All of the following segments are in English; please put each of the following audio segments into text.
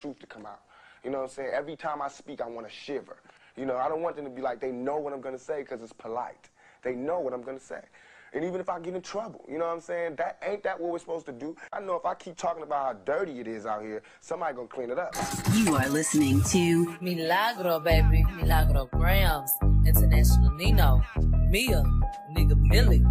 truth to come out. You know what I'm saying? Every time I speak, I want to shiver. You know, I don't want them to be like they know what I'm going to say because it's polite. They know what I'm going to say. And even if I get in trouble, you know what I'm saying? That ain't that what we're supposed to do. I know if I keep talking about how dirty it is out here, somebody gonna clean it up. You are listening to Milagro, baby. Milagro Gramz. International Nino. Mia. Nigga Millie.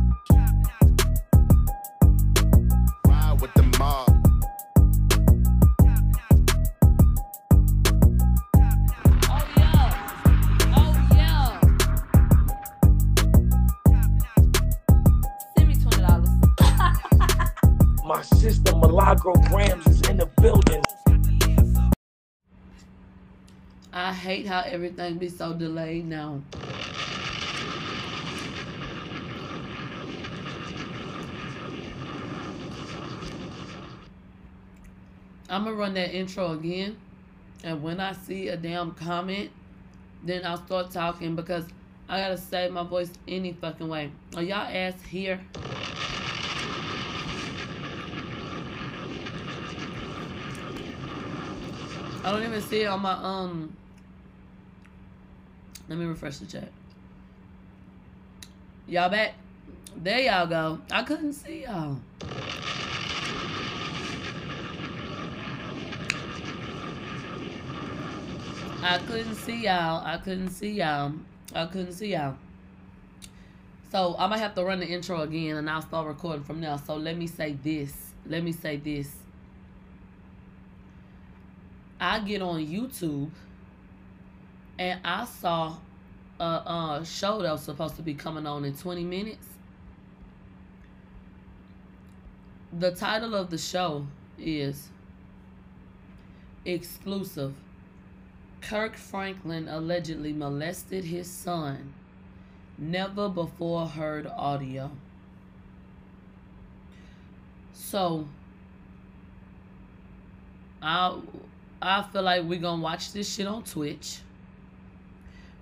Hate how everything be so delayed now. I'm gonna run that intro again, and when I see a damn comment, then I'll start talking because I gotta save my voice any fucking way. Are y'all ass here? I don't even see it on my um. Let me refresh the chat. Y'all back? There y'all go. I couldn't see y'all. I couldn't see y'all. I couldn't see y'all. I couldn't see y'all. So I might have to run the intro again and I'll start recording from now. So let me say this. Let me say this. I get on YouTube and I saw a, a show that was supposed to be coming on in 20 minutes. The title of the show is Exclusive. Kirk Franklin allegedly molested his son. Never before heard audio. So, I I feel like we're gonna watch this shit on Twitch.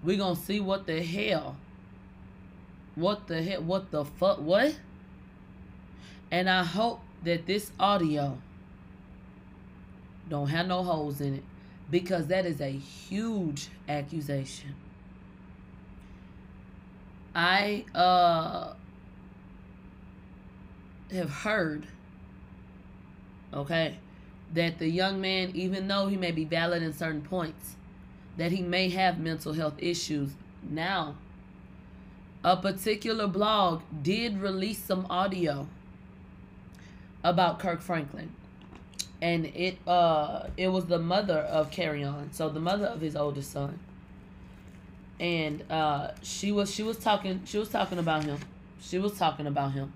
We're gonna see what the hell. What the hell? What the fuck? What? And I hope that this audio don't have no holes in it because that is a huge accusation. I uh have heard okay that the young man even though he may be valid in certain points that he may have mental health issues now a particular blog did release some audio about Kirk Franklin and it uh it was the mother of Kerrion, so the mother of his oldest son. And uh she was she was talking she was talking about him. She was talking about him.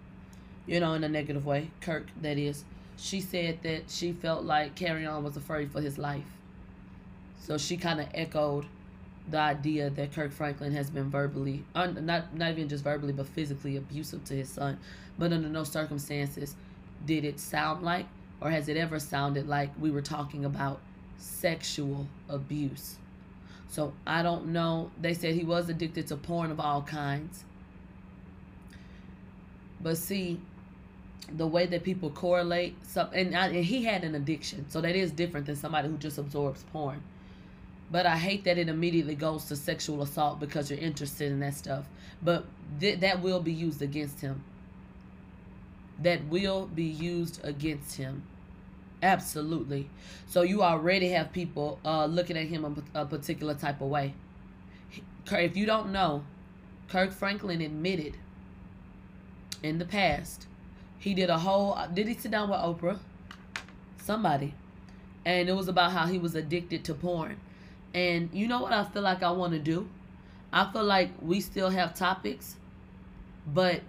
You know, in a negative way. Kirk, that is. She said that she felt like Kerrion was afraid for his life. So she kind of echoed the idea that Kirk Franklin has been verbally, un, not not even just verbally, but physically abusive to his son. But under no circumstances did it sound like or has it ever sounded like we were talking about sexual abuse? So I don't know. They said he was addicted to porn of all kinds. But see, the way that people correlate, some, and, I, and he had an addiction, so that is different than somebody who just absorbs porn. But I hate that it immediately goes to sexual assault because you're interested in that stuff. But th- that will be used against him that will be used against him. Absolutely. So you already have people uh, looking at him a, a particular type of way. If you don't know, Kirk Franklin admitted in the past he did a whole. Did he sit down with Oprah? Somebody, and it was about how he was addicted to porn. And you know what I feel like I want to do? I feel like we still have topics, but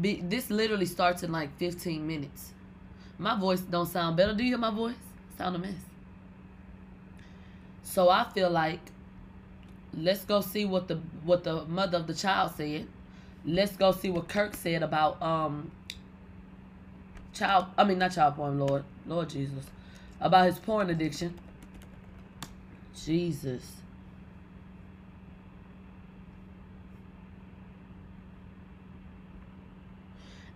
be, this literally starts in like 15 minutes. My voice don't sound better. Do you hear my voice? Sound a mess. So I feel like let's go see what the what the mother of the child said. Let's go see what Kirk said about um child I mean not child porn, Lord. Lord Jesus. About his porn addiction. Jesus.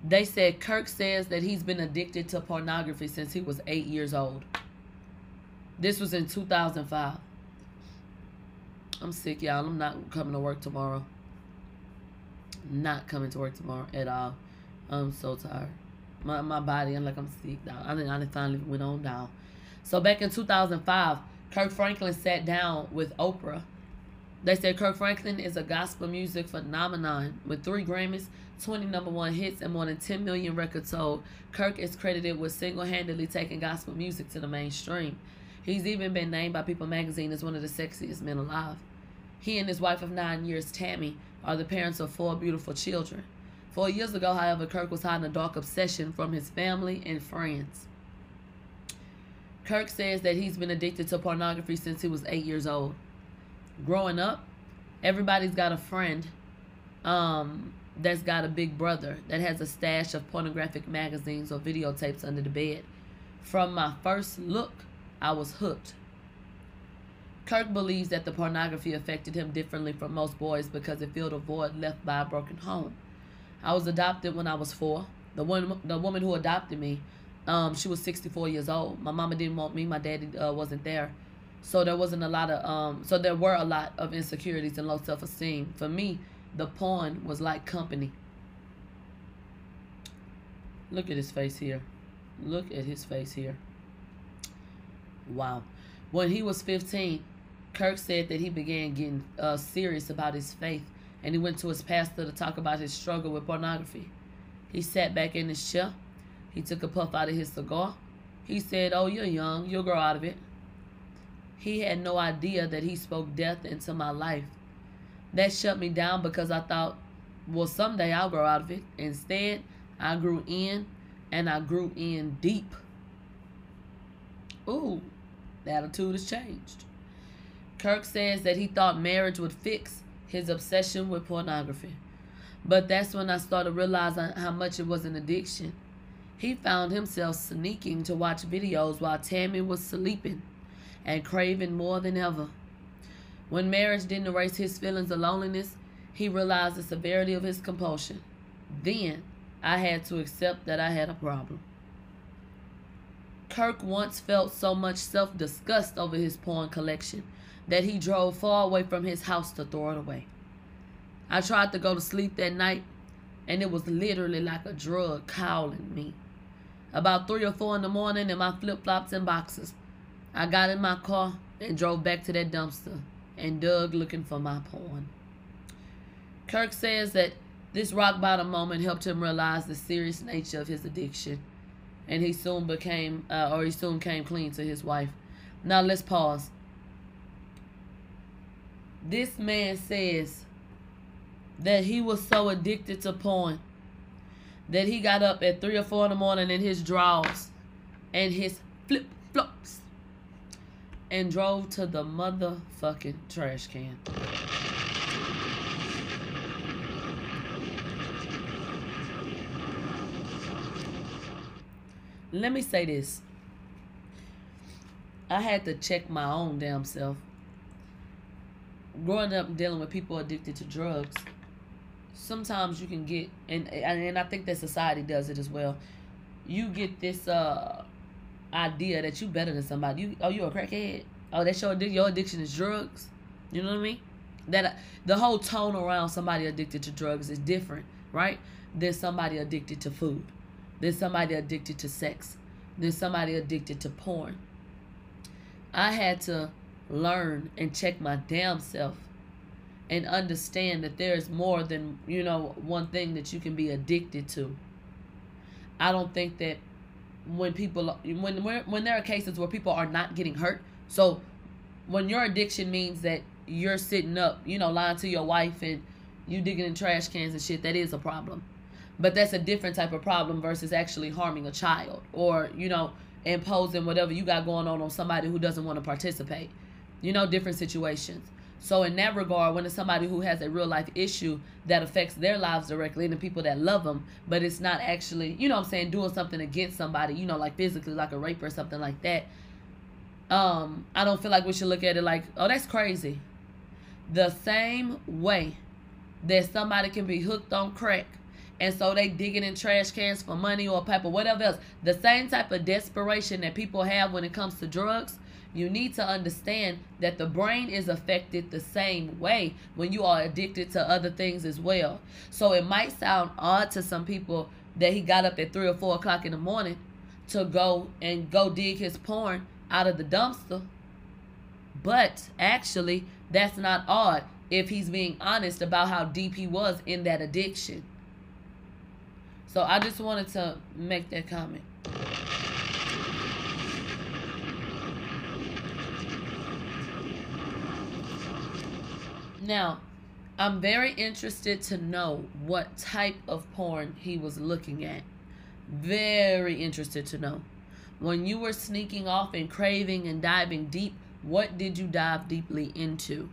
They said Kirk says that he's been addicted to pornography since he was eight years old. This was in 2005. I'm sick, y'all. I'm not coming to work tomorrow. Not coming to work tomorrow at all. I'm so tired. My my body, I'm like I'm sick. Down. I think I done finally went on down. So back in 2005, Kirk Franklin sat down with Oprah. They said Kirk Franklin is a gospel music phenomenon with three Grammys, 20 number one hits, and more than 10 million records sold. Kirk is credited with single handedly taking gospel music to the mainstream. He's even been named by People magazine as one of the sexiest men alive. He and his wife of nine years, Tammy, are the parents of four beautiful children. Four years ago, however, Kirk was hiding a dark obsession from his family and friends. Kirk says that he's been addicted to pornography since he was eight years old. Growing up, everybody's got a friend um, that's got a big brother that has a stash of pornographic magazines or videotapes under the bed. From my first look, I was hooked. Kirk believes that the pornography affected him differently from most boys because it filled a void left by a broken home. I was adopted when I was four. The one, the woman who adopted me, um, she was 64 years old. My mama didn't want me. My daddy uh, wasn't there, so there wasn't a lot of um. So there were a lot of insecurities and low self-esteem. For me, the porn was like company. Look at his face here. Look at his face here. Wow. When he was 15, Kirk said that he began getting uh, serious about his faith and he went to his pastor to talk about his struggle with pornography. He sat back in his chair. He took a puff out of his cigar. He said, Oh, you're young. You'll grow out of it. He had no idea that he spoke death into my life. That shut me down because I thought, well, someday I'll grow out of it. Instead, I grew in and I grew in deep. Ooh, the attitude has changed. Kirk says that he thought marriage would fix his obsession with pornography. But that's when I started realizing how much it was an addiction. He found himself sneaking to watch videos while Tammy was sleeping and craving more than ever. When marriage didn't erase his feelings of loneliness, he realized the severity of his compulsion. Then I had to accept that I had a problem. Kirk once felt so much self disgust over his porn collection that he drove far away from his house to throw it away. I tried to go to sleep that night, and it was literally like a drug calling me. About three or four in the morning, in my flip flops and boxes, I got in my car and drove back to that dumpster and dug looking for my porn. Kirk says that this rock bottom moment helped him realize the serious nature of his addiction, and he soon became, uh, or he soon came clean to his wife. Now let's pause. This man says that he was so addicted to porn that he got up at three or four in the morning in his drawers and his flip flops and drove to the motherfucking trash can. Let me say this. I had to check my own damn self. Growing up dealing with people addicted to drugs, sometimes you can get and and I think that society does it as well. You get this uh idea that you better than somebody. You oh you a crackhead? Oh that's your. Your addiction is drugs. You know what I mean? That the whole tone around somebody addicted to drugs is different, right? Than somebody addicted to food. Than somebody addicted to sex. Than somebody addicted to porn. I had to learn and check my damn self and understand that there is more than you know one thing that you can be addicted to. I don't think that when people when when there are cases where people are not getting hurt so when your addiction means that you're sitting up you know lying to your wife and you digging in trash cans and shit that is a problem. But that's a different type of problem versus actually harming a child or you know imposing whatever you got going on on somebody who doesn't want to participate. You know different situations so in that regard, when it's somebody who has a real life issue that affects their lives directly and the people that love them, but it's not actually, you know I'm saying, doing something against somebody, you know, like physically, like a rape or something like that. Um, I don't feel like we should look at it like, oh, that's crazy. The same way that somebody can be hooked on crack and so they digging in trash cans for money or paper, whatever else. The same type of desperation that people have when it comes to drugs, you need to understand that the brain is affected the same way when you are addicted to other things as well. So it might sound odd to some people that he got up at three or four o'clock in the morning to go and go dig his porn out of the dumpster. But actually, that's not odd if he's being honest about how deep he was in that addiction. So I just wanted to make that comment. Now, I'm very interested to know what type of porn he was looking at. Very interested to know. When you were sneaking off and craving and diving deep, what did you dive deeply into?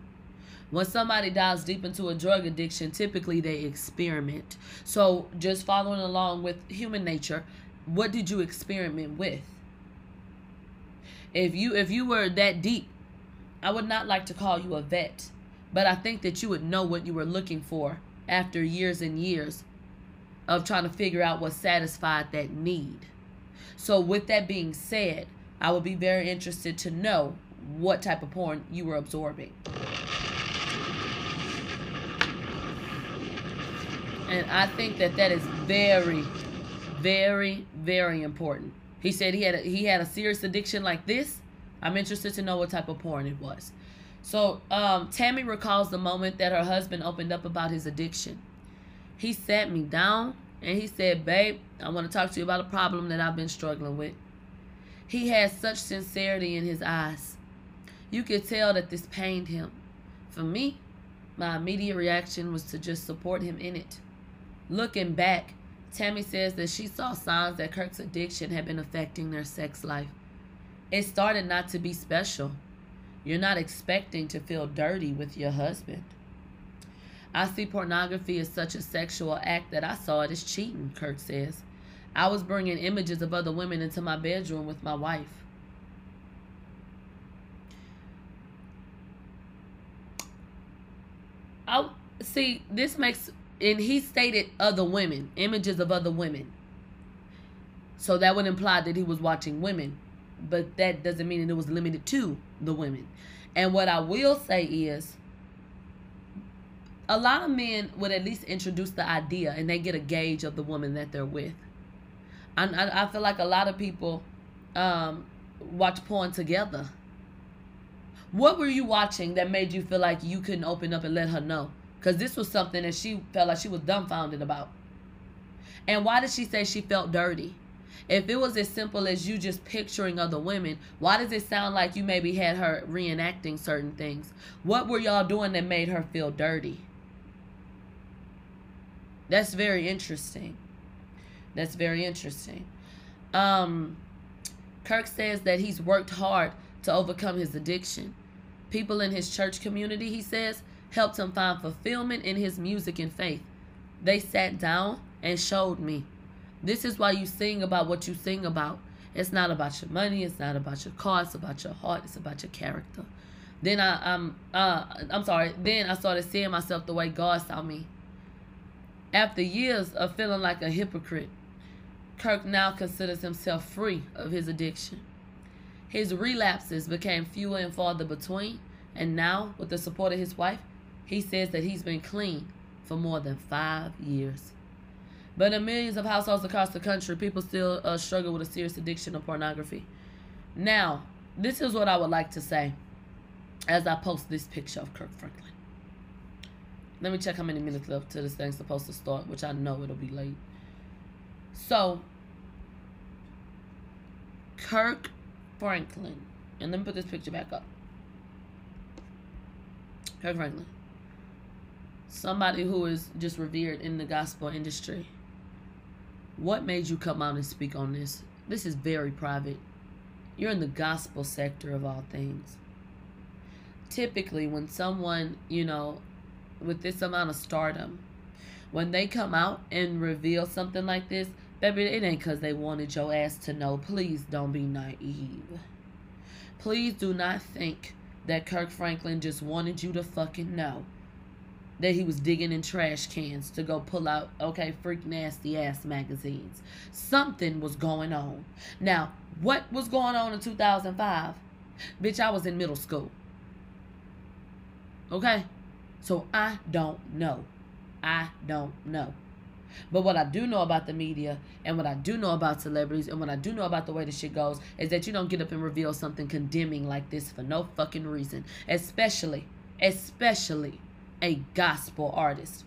When somebody dives deep into a drug addiction, typically they experiment. So, just following along with human nature, what did you experiment with? If you if you were that deep, I would not like to call you a vet, but I think that you would know what you were looking for after years and years of trying to figure out what satisfied that need. So, with that being said, I would be very interested to know what type of porn you were absorbing. And I think that that is very, very, very important. He said he had a, he had a serious addiction like this. I'm interested to know what type of porn it was. So um, Tammy recalls the moment that her husband opened up about his addiction. He sat me down and he said, "Babe, I want to talk to you about a problem that I've been struggling with." He had such sincerity in his eyes. You could tell that this pained him. For me, my immediate reaction was to just support him in it. Looking back, Tammy says that she saw signs that Kirk's addiction had been affecting their sex life. It started not to be special. You're not expecting to feel dirty with your husband. I see pornography as such a sexual act that I saw it as cheating, Kirk says. I was bringing images of other women into my bedroom with my wife. I see this makes and he stated other women, images of other women. So that would imply that he was watching women, but that doesn't mean that it was limited to the women. And what I will say is, a lot of men would at least introduce the idea and they get a gauge of the woman that they're with. I, I, I feel like a lot of people um, watch porn together. What were you watching that made you feel like you couldn't open up and let her know? Because this was something that she felt like she was dumbfounded about. And why did she say she felt dirty? If it was as simple as you just picturing other women, why does it sound like you maybe had her reenacting certain things? What were y'all doing that made her feel dirty? That's very interesting. That's very interesting. Um, Kirk says that he's worked hard to overcome his addiction. People in his church community, he says, helped him find fulfillment in his music and faith. They sat down and showed me. This is why you sing about what you sing about. It's not about your money. It's not about your car. It's about your heart. It's about your character. Then I, I'm, uh, I'm sorry. Then I started seeing myself the way God saw me. After years of feeling like a hypocrite, Kirk now considers himself free of his addiction. His relapses became fewer and farther between, and now, with the support of his wife, he says that he's been clean for more than five years. But in millions of households across the country, people still uh, struggle with a serious addiction to pornography. Now, this is what I would like to say as I post this picture of Kirk Franklin. Let me check how many minutes left till this thing's supposed to start, which I know it'll be late. So, Kirk Franklin. And let me put this picture back up. Kirk Franklin somebody who is just revered in the gospel industry, what made you come out and speak on this? This is very private. You're in the gospel sector of all things. Typically, when someone, you know, with this amount of stardom, when they come out and reveal something like this, baby, it ain't because they wanted your ass to know. Please don't be naive. Please do not think that Kirk Franklin just wanted you to fucking know that he was digging in trash cans to go pull out, okay, freak nasty ass magazines. Something was going on. Now, what was going on in 2005 Bitch, I was in middle school. Okay? So I don't know. I don't know. But what I do know about the media and what I do know about celebrities and what I do know about the way the shit goes is that you don't get up and reveal something condemning like this for no fucking reason. Especially, especially a gospel artist.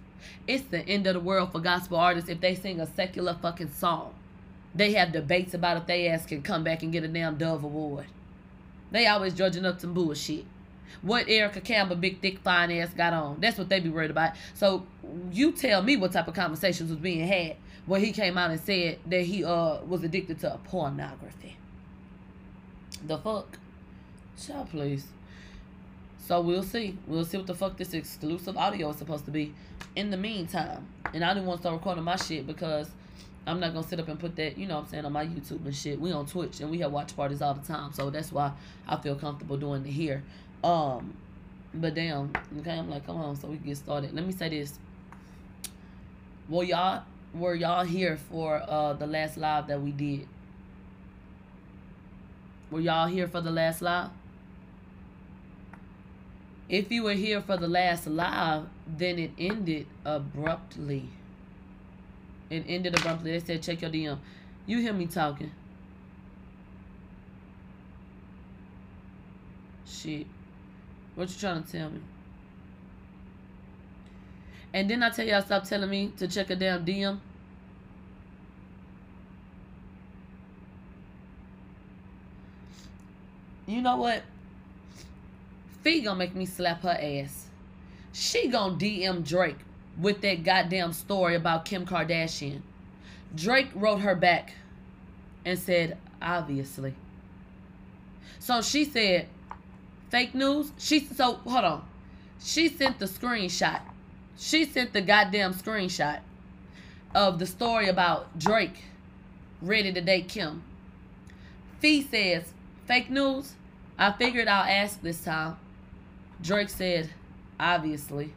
It's the end of the world for gospel artists if they sing a secular fucking song. They have debates about if they ass can come back and get a damn Dove Award. They always judging up some bullshit. What Erica Campbell, big thick fine ass got on. That's what they be worried about. So you tell me what type of conversations was being had when he came out and said that he uh was addicted to pornography. The fuck? Child, please. So we'll see. We'll see what the fuck this exclusive audio is supposed to be. In the meantime, and I didn't want to start recording my shit because I'm not gonna sit up and put that, you know what I'm saying, on my YouTube and shit. We on Twitch and we have watch parties all the time. So that's why I feel comfortable doing it here. Um but damn, okay, I'm like, come on, so we get started. Let me say this. Well y'all were y'all here for uh the last live that we did? Were y'all here for the last live? If you were here for the last live, then it ended abruptly. It ended abruptly. They said, check your DM. You hear me talking. Shit. What you trying to tell me? And then I tell y'all stop telling me to check a damn DM. You know what? Fee gonna make me slap her ass. She gonna DM Drake with that goddamn story about Kim Kardashian. Drake wrote her back and said, obviously. So she said, fake news. She so hold on. She sent the screenshot. She sent the goddamn screenshot of the story about Drake ready to date Kim. Fee says, fake news. I figured I'll ask this time. Drake said, obviously.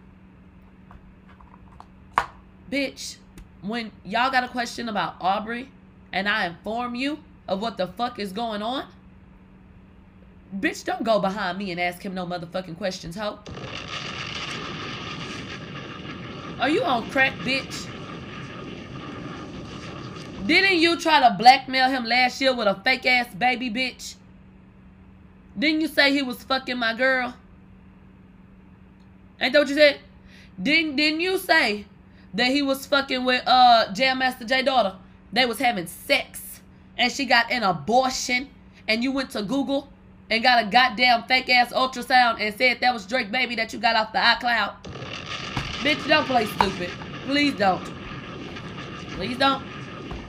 Bitch, when y'all got a question about Aubrey and I inform you of what the fuck is going on, bitch, don't go behind me and ask him no motherfucking questions, ho. Are you on crack, bitch? Didn't you try to blackmail him last year with a fake ass baby, bitch? Didn't you say he was fucking my girl? Ain't that what you said? Didn't didn't you say that he was fucking with uh Jam Master Jay daughter? They was having sex and she got an abortion and you went to Google and got a goddamn fake ass ultrasound and said that was Drake baby that you got off the iCloud. Bitch, don't play stupid. Please don't. Please don't.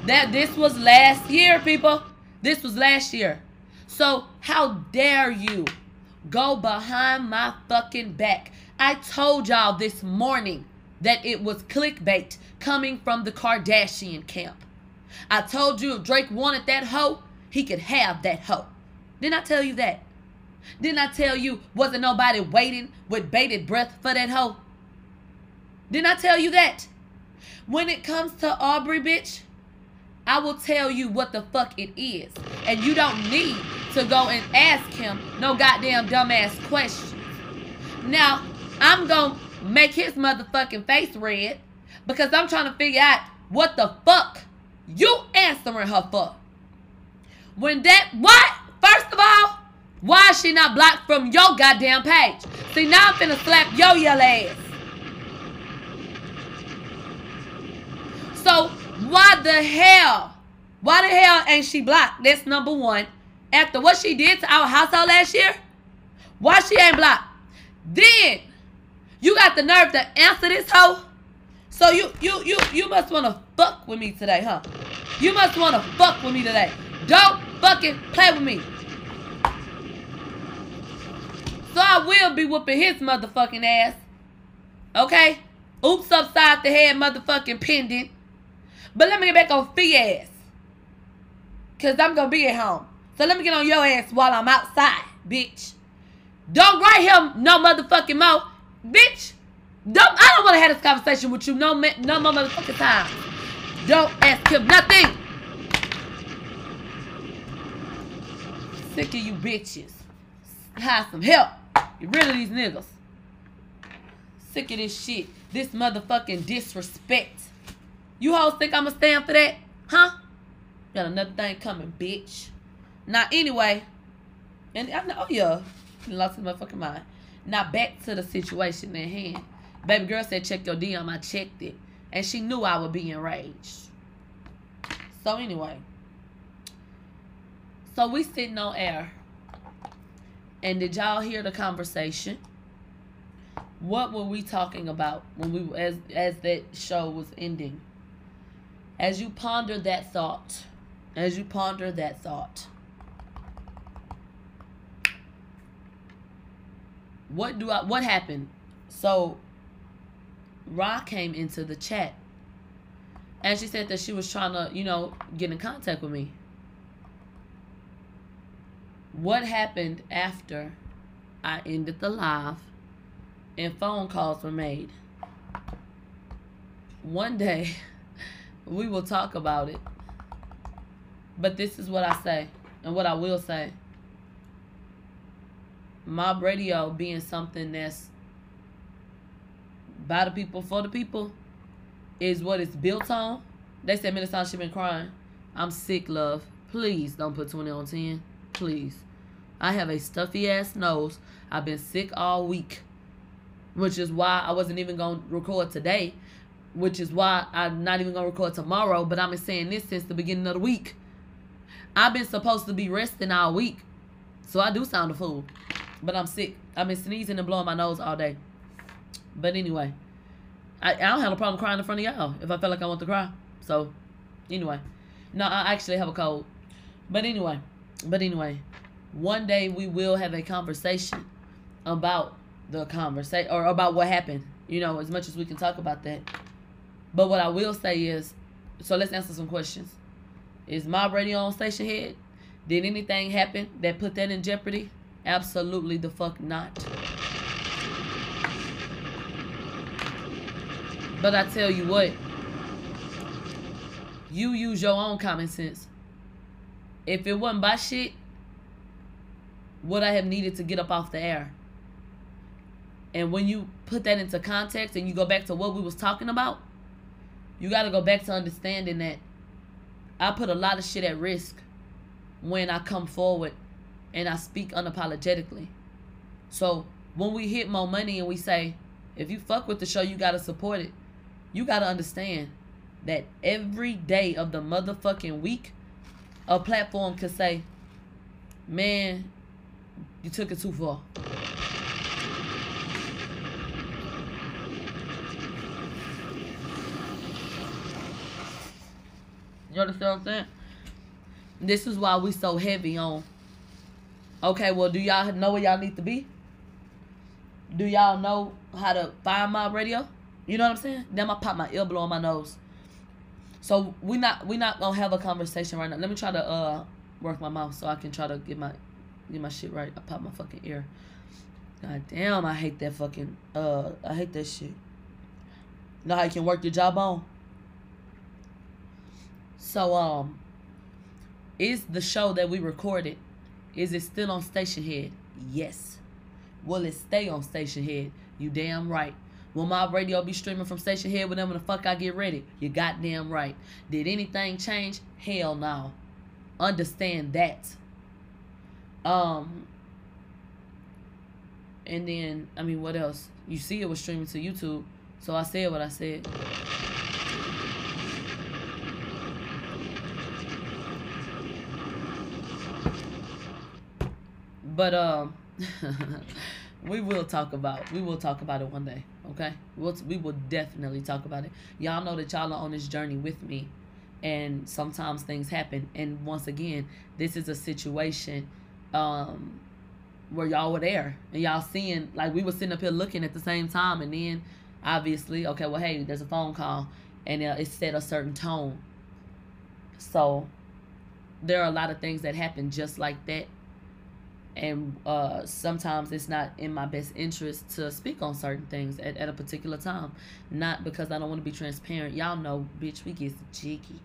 That this was last year, people. This was last year. So how dare you go behind my fucking back? I told y'all this morning that it was clickbait coming from the Kardashian camp. I told you if Drake wanted that hoe, he could have that hoe. Didn't I tell you that? Didn't I tell you wasn't nobody waiting with bated breath for that hoe? Didn't I tell you that? When it comes to Aubrey, bitch, I will tell you what the fuck it is. And you don't need to go and ask him no goddamn dumbass questions. Now, I'm going to make his motherfucking face red because I'm trying to figure out what the fuck you answering her for. When that, what? First of all, why is she not blocked from your goddamn page? See, now I'm finna slap your yellow ass. So, why the hell? Why the hell ain't she blocked? That's number one. After what she did to our household last year, why she ain't blocked? Then, you got the nerve to answer this hoe? So you you you you must wanna fuck with me today, huh? You must wanna fuck with me today. Don't fucking play with me. So I will be whooping his motherfucking ass. Okay? Oops upside the head motherfucking pendant. But let me get back on Fee ass. Cause I'm gonna be at home. So let me get on your ass while I'm outside, bitch. Don't write him no motherfucking more. Bitch. Don't I don't wanna have this conversation with you no no more motherfucking time. Don't ask him nothing. Sick of you bitches. Hire some help. Get rid of these niggas. Sick of this shit. This motherfucking disrespect. You hoes think I'ma stand for that? Huh? Got another thing coming, bitch. Now, anyway, and I know, oh yeah, lost his motherfucking mind. Now, back to the situation at hand. Baby girl said, check your DM. I checked it. And she knew I would be enraged. So, anyway. So, we sitting on air. And did y'all hear the conversation? What were we talking about when we as as that show was ending? As you ponder that thought, as you ponder that thought, what do I what happened? So Ra came into the chat and she said that she was trying to, you know, get in contact with me. What happened after I ended the live and phone calls were made? One day we will talk about it. But this is what I say and what I will say. Mob radio being something that's by the people for the people is what it's built on. They said times she been crying. I'm sick, love. Please don't put 20 on 10. Please. I have a stuffy ass nose. I've been sick all week. Which is why I wasn't even gonna record today. Which is why I'm not even gonna record tomorrow. But I've been saying this since the beginning of the week. I've been supposed to be resting all week. So I do sound a fool. But I'm sick. I've been sneezing and blowing my nose all day. But anyway, I, I don't have a problem crying in front of y'all if I feel like I want to cry. So, anyway, no, I actually have a cold. But anyway, but anyway, one day we will have a conversation about the conversation or about what happened. You know, as much as we can talk about that. But what I will say is, so let's answer some questions. Is my Radio on Stationhead? Did anything happen that put that in jeopardy? Absolutely the fuck not. But I tell you what, you use your own common sense. If it wasn't by shit, would I have needed to get up off the air? And when you put that into context and you go back to what we was talking about, you got to go back to understanding that I put a lot of shit at risk when I come forward and I speak unapologetically. So when we hit more money and we say, if you fuck with the show, you gotta support it. You gotta understand that every day of the motherfucking week, a platform could say, man, you took it too far. You understand what I'm saying? This is why we so heavy on. Okay, well, do y'all know where y'all need to be? Do y'all know how to find my radio? You know what I'm saying? Then I pop my ear blow on my nose. So we not we not gonna have a conversation right now. Let me try to uh work my mouth so I can try to get my get my shit right. I pop my fucking ear. God damn, I hate that fucking uh I hate that shit. Know how you can work your job on? So um is the show that we recorded, is it still on Stationhead? Yes. Will it stay on Stationhead? You damn right. Will my radio be streaming from Stationhead whenever the fuck I get ready? You goddamn right. Did anything change? Hell no. Understand that. Um and then I mean what else? You see it was streaming to YouTube. So I said what I said. But um, we will talk about we will talk about it one day. Okay, we'll we will definitely talk about it. Y'all know that y'all are on this journey with me, and sometimes things happen. And once again, this is a situation um where y'all were there and y'all seeing like we were sitting up here looking at the same time, and then obviously, okay, well, hey, there's a phone call, and uh, it set a certain tone. So there are a lot of things that happen just like that and uh, sometimes it's not in my best interest to speak on certain things at, at a particular time. Not because i don't want to be transparent. Y'all know bitch we get jiggy.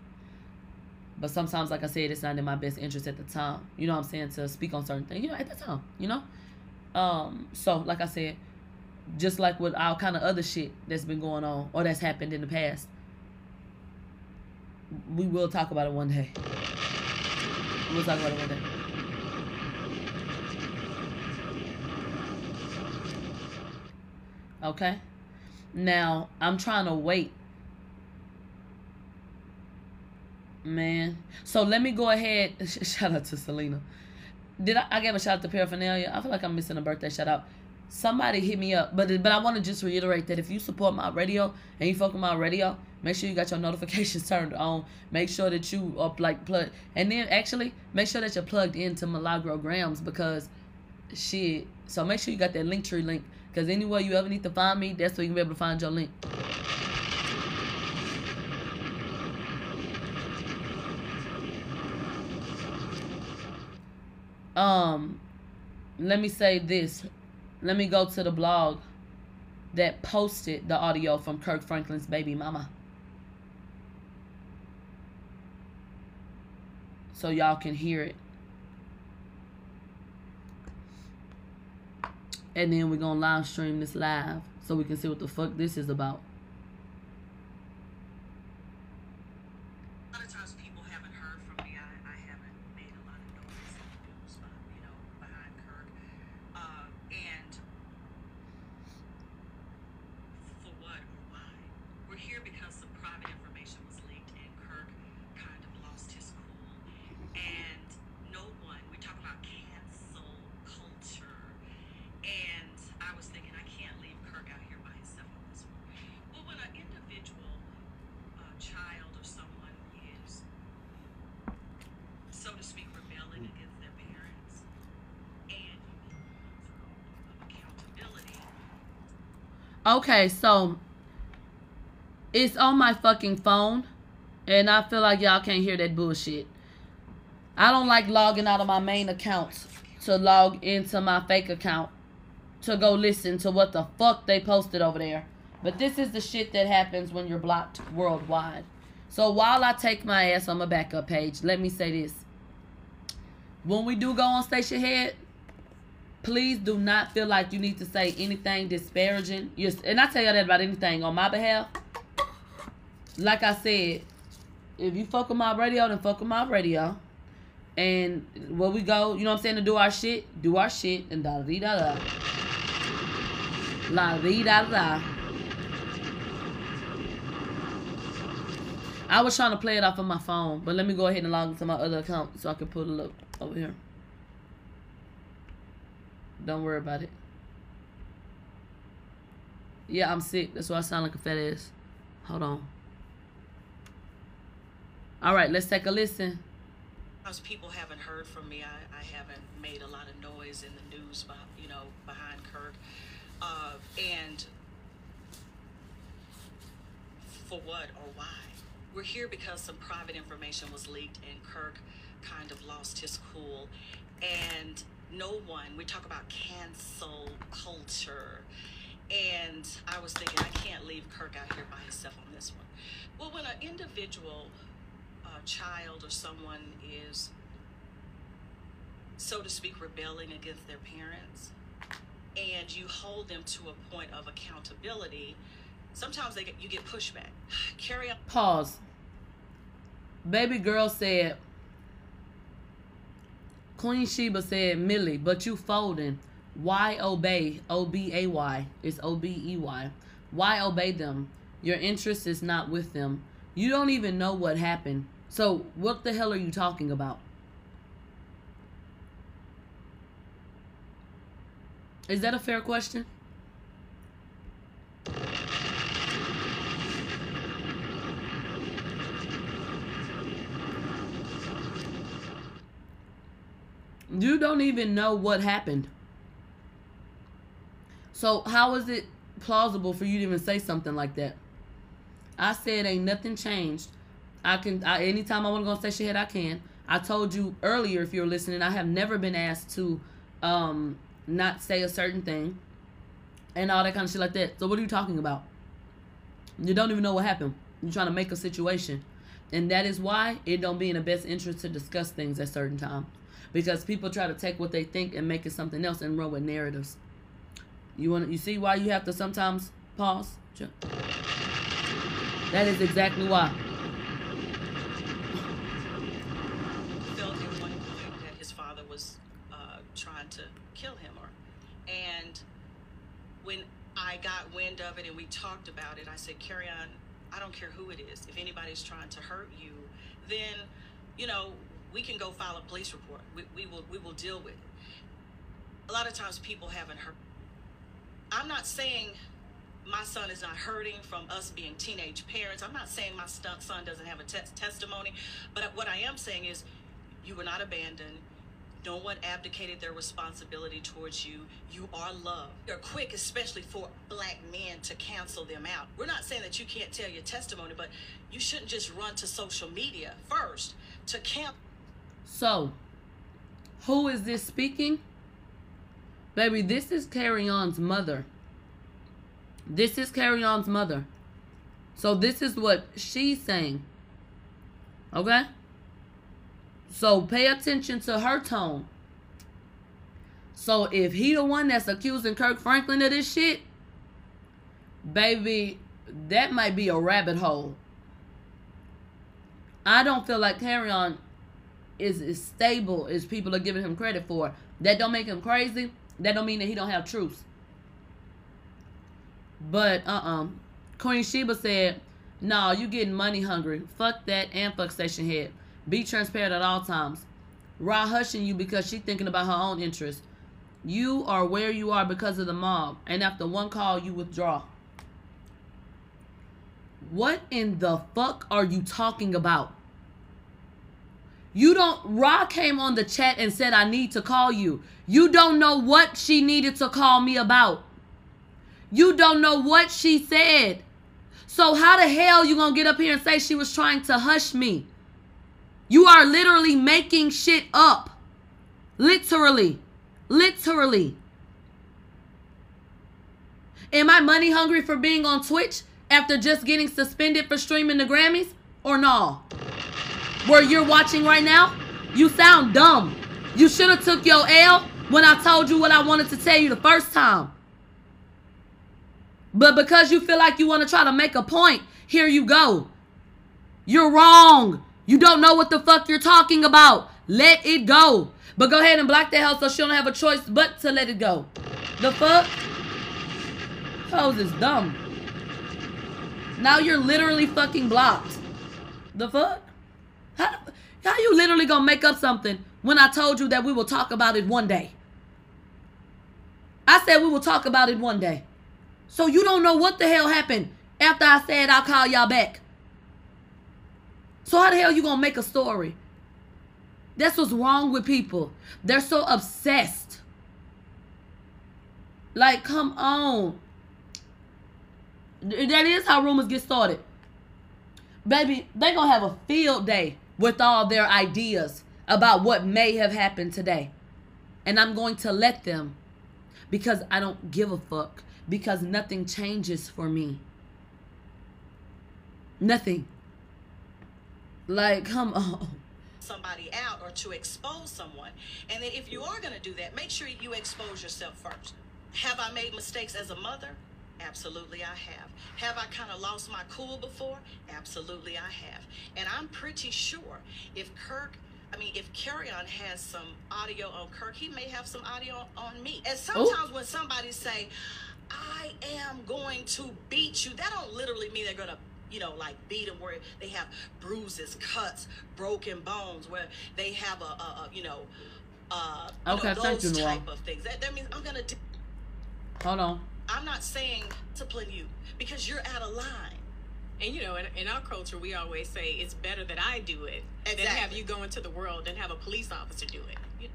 But sometimes like i said it's not in my best interest at the time. You know what i'm saying? To speak on certain things you know at the time you know? Um, so like I said, just like with all kind of other shit that's been going on or that's happened in the past, we will talk about it one day. We'll talk about it one day. Okay. Now I'm trying to wait. Man. So let me go ahead. Shout out to Selena. Did I, I gave a shout out to paraphernalia? I feel like I'm missing a birthday shout out. Somebody hit me up, but but I want to just reiterate that if you support my radio and you fuck with my radio, make sure you got your notifications turned on. Make sure that you up like plug, and then actually make sure that you're plugged into Milagro Gramz because shit. So make sure you got that link tree link because anywhere you ever need to find me, that's where you can be able to find your link. Um, let me say this. Let me go to the blog that posted the audio from Kirk Franklin's baby mama. So y'all can hear it. And then we're gonna live stream this live so we can see what the fuck this is about. A lot of times people haven't heard from me. I, I haven't made a lot of noise in the news, but, you know, behind Kirk. Uh, and for what or why? We're here because some private information was leaked and Kirk kind of lost his cool. And no one, we talk about cancel culture. And I was thinking, I can't leave Kirk out here by himself on this one. Well, when an individual, uh, child, or someone is, so to speak, rebelling against their parents, and you hold them to a accountability, Okay, so it's on my fucking phone, and I feel like y'all can't hear that bullshit. I don't like logging out of my main account to log into my fake account to go listen to what the fuck they posted over there. But this is the shit that happens when you're blocked worldwide. So while I take my ass on my backup page, let me say this. When we do go on Stationhead, please do not feel like you need to say anything disparaging. And I tell you that about anything on my behalf. Like I said, if you fuck with my radio, then fuck with my radio. And where we go, you know what I'm saying, to do our shit, do our shit, and da da da da. La di da da. I was trying to play it off of my phone, but let me go ahead and log into my other account so I can pull it up over here. Don't worry about it. Yeah, I'm sick. That's why I sound like a fat ass. Hold on. All right, let's take a listen. Because people haven't heard from me, I, I haven't made a lot of noise in the news, you know, behind Kirk. Uh, and for what or why? We're here because some private information was leaked and Kirk kind of lost his cool. And no one, we talk about cancel culture. And I was thinking, I can't leave Kirk out here by himself on this one. Well, when an individual uh, child or someone is, so to speak, rebelling against their parents, and you hold them to a point of accountability, sometimes they get, you get pushback. Kerrion. Pause. Baby girl said, Queen Sheba said, Millie, but you folding. Why obey? O B A Y. It's O B E Y. Why obey them? Your interest is not with them. You don't even know what happened. So, what the hell are you talking about? Is that a fair question? You don't even know what happened. So how is it plausible for you to even say something like that? I said ain't nothing changed. I can I, anytime I want to go Stationhead I can. I told you earlier if you're listening, I have never been asked to um not say a certain thing and all that kind of shit like that. So what are you talking about? You don't even know what happened. You're trying to make a situation. And that is why it don't be in the best interest to discuss things at certain time. Because people try to take what they think and make it something else and run with narratives. You want you see why you have to sometimes pause? That is exactly why. felt one that his father was uh, trying to kill him or and when i got wind of it and we talked about it i said Kerrion i don't care who it is if anybody's trying to hurt you then you know we can go file a police report we, we will we will deal with it a lot of times people haven't heard i'm not saying my son is not hurting from us being teenage parents. I'm not saying my son doesn't have a te- testimony, but what I am saying is you were not abandoned. No one abdicated their responsibility towards you. You are loved. You're quick, especially for black men, to cancel them out. We're not saying that you can't tell your testimony, but you shouldn't just run to social media first to camp. So, who is this speaking? Baby, this is Kerrion's mother. This is Kerrion's mother. So, this is what she's saying. Okay? So, pay attention to her tone. So, if he the one that's accusing Kirk Franklin of this shit, baby, that might be a rabbit hole. I don't feel like Kerrion is stable as people are giving him credit for. That don't make him crazy. That don't mean that he don't have truth. But uh uh Queen Sheba said, "No, you getting money hungry. Fuck that and fuck Stationhead. Be transparent at all times. Ra hushing you because she thinking about her own interest. You are where you are because of the mob, and after one call, you withdraw. What in the fuck are you talking about? You don't. Ra came on the chat and said, I need to call you. You don't know what she needed to call me about. You don't know what she said. So, how the hell you gonna get up here and say she was trying to hush me? You are literally making shit up. Literally. Literally. Am I money hungry for being on Twitch after just getting suspended for streaming the Grammys? Or no? Where you're watching right now? You sound dumb. You should have took your L when I told you what I wanted to tell you the first time. But because you feel like you want to try to make a point, here you go. You're wrong. You don't know what the fuck you're talking about. Let it go. But go ahead and block that hell so she don't have a choice but to let it go. The fuck? Hoes is dumb. Now you're literally fucking blocked. The fuck? How, how you literally gonna make up something when I told you that we will talk about it one day? I said we will talk about it one day. So you don't know what the hell happened after I said I'll call y'all back. So how the hell you gonna make a story? That's what's wrong with people. They're so obsessed. Like, come on. That is how rumors get started. Baby, they gonna have a field day with all their ideas about what may have happened today. And I'm going to let them because I don't give a fuck because nothing changes for me. Nothing. Like, come on. somebody out or to expose someone. And then if you are going to do that, make sure you expose yourself first. Have I made mistakes as a mother? Absolutely, I have. Have I kind of lost my cool before? Absolutely, I have. And I'm pretty sure if Kirk, I mean, if Kerrion has some audio on Kirk, he may have some audio on me. And sometimes when somebody say, I am going to beat you, that don't literally mean they're going to you know, like beat them where they have bruises, cuts, broken bones, where they have a, a, a you know, uh, you Okay, know, thank those you, type of things. That, that means I'm gonna. Do, Hold on. I'm not saying to discipline you because you're out of line. And you know, in, in our culture, we always say it's better that I do it than have you go into the world and have a police officer do it. You-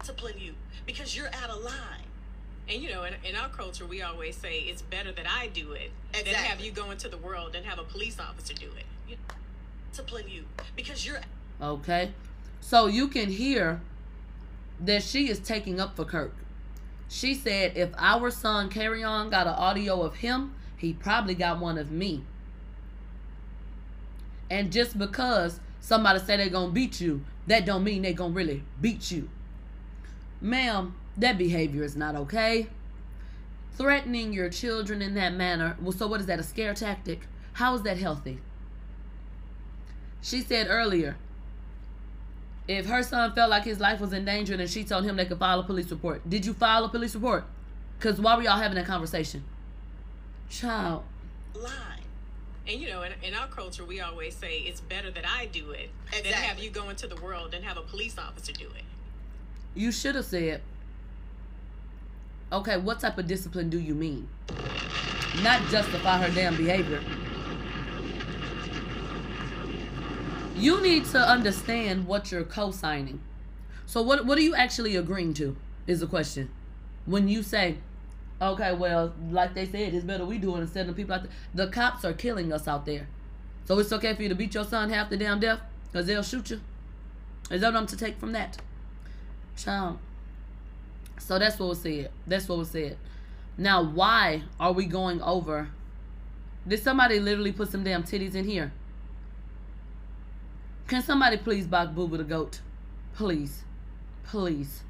Discipline you because you're out of line. And you know, in, in our culture, we always say it's better that I do it than have you go into the world and have a police officer do it. You- Discipline you because you're Okay. So you can hear that she is taking up for Kirk. She said if our son Kerrion got an audio of him, he probably got one of me. And just because somebody say they're gonna beat you, that don't mean they're gonna really beat you. Ma'am, that behavior is not okay. Threatening your children in that manner, well, so what is that, a scare tactic? How is that healthy? She said earlier, if her son felt like his life was in danger and she told him they could file a police report, did you file a police report? Because why were y'all having that conversation? Child, line. And you know, in, in our culture, we always say it's better that I do it than have you go into the world and have a police officer do it. you should have said, okay, what type of discipline do you mean? Not justify her damn behavior. You need to understand what you're co-signing. So what what are you actually agreeing to? Is the question. When you say, okay, well, like they said, it's better we do it instead of people out there. The cops are killing us out there. So it's okay for you to beat your son half the damn death because they'll shoot you. Is that what I'm to take from that? Child. So that's what was said. That's what was said. Now, why are we going over? Did somebody literally put some damn titties in here? Can somebody please box Booba the goat? Please. Please.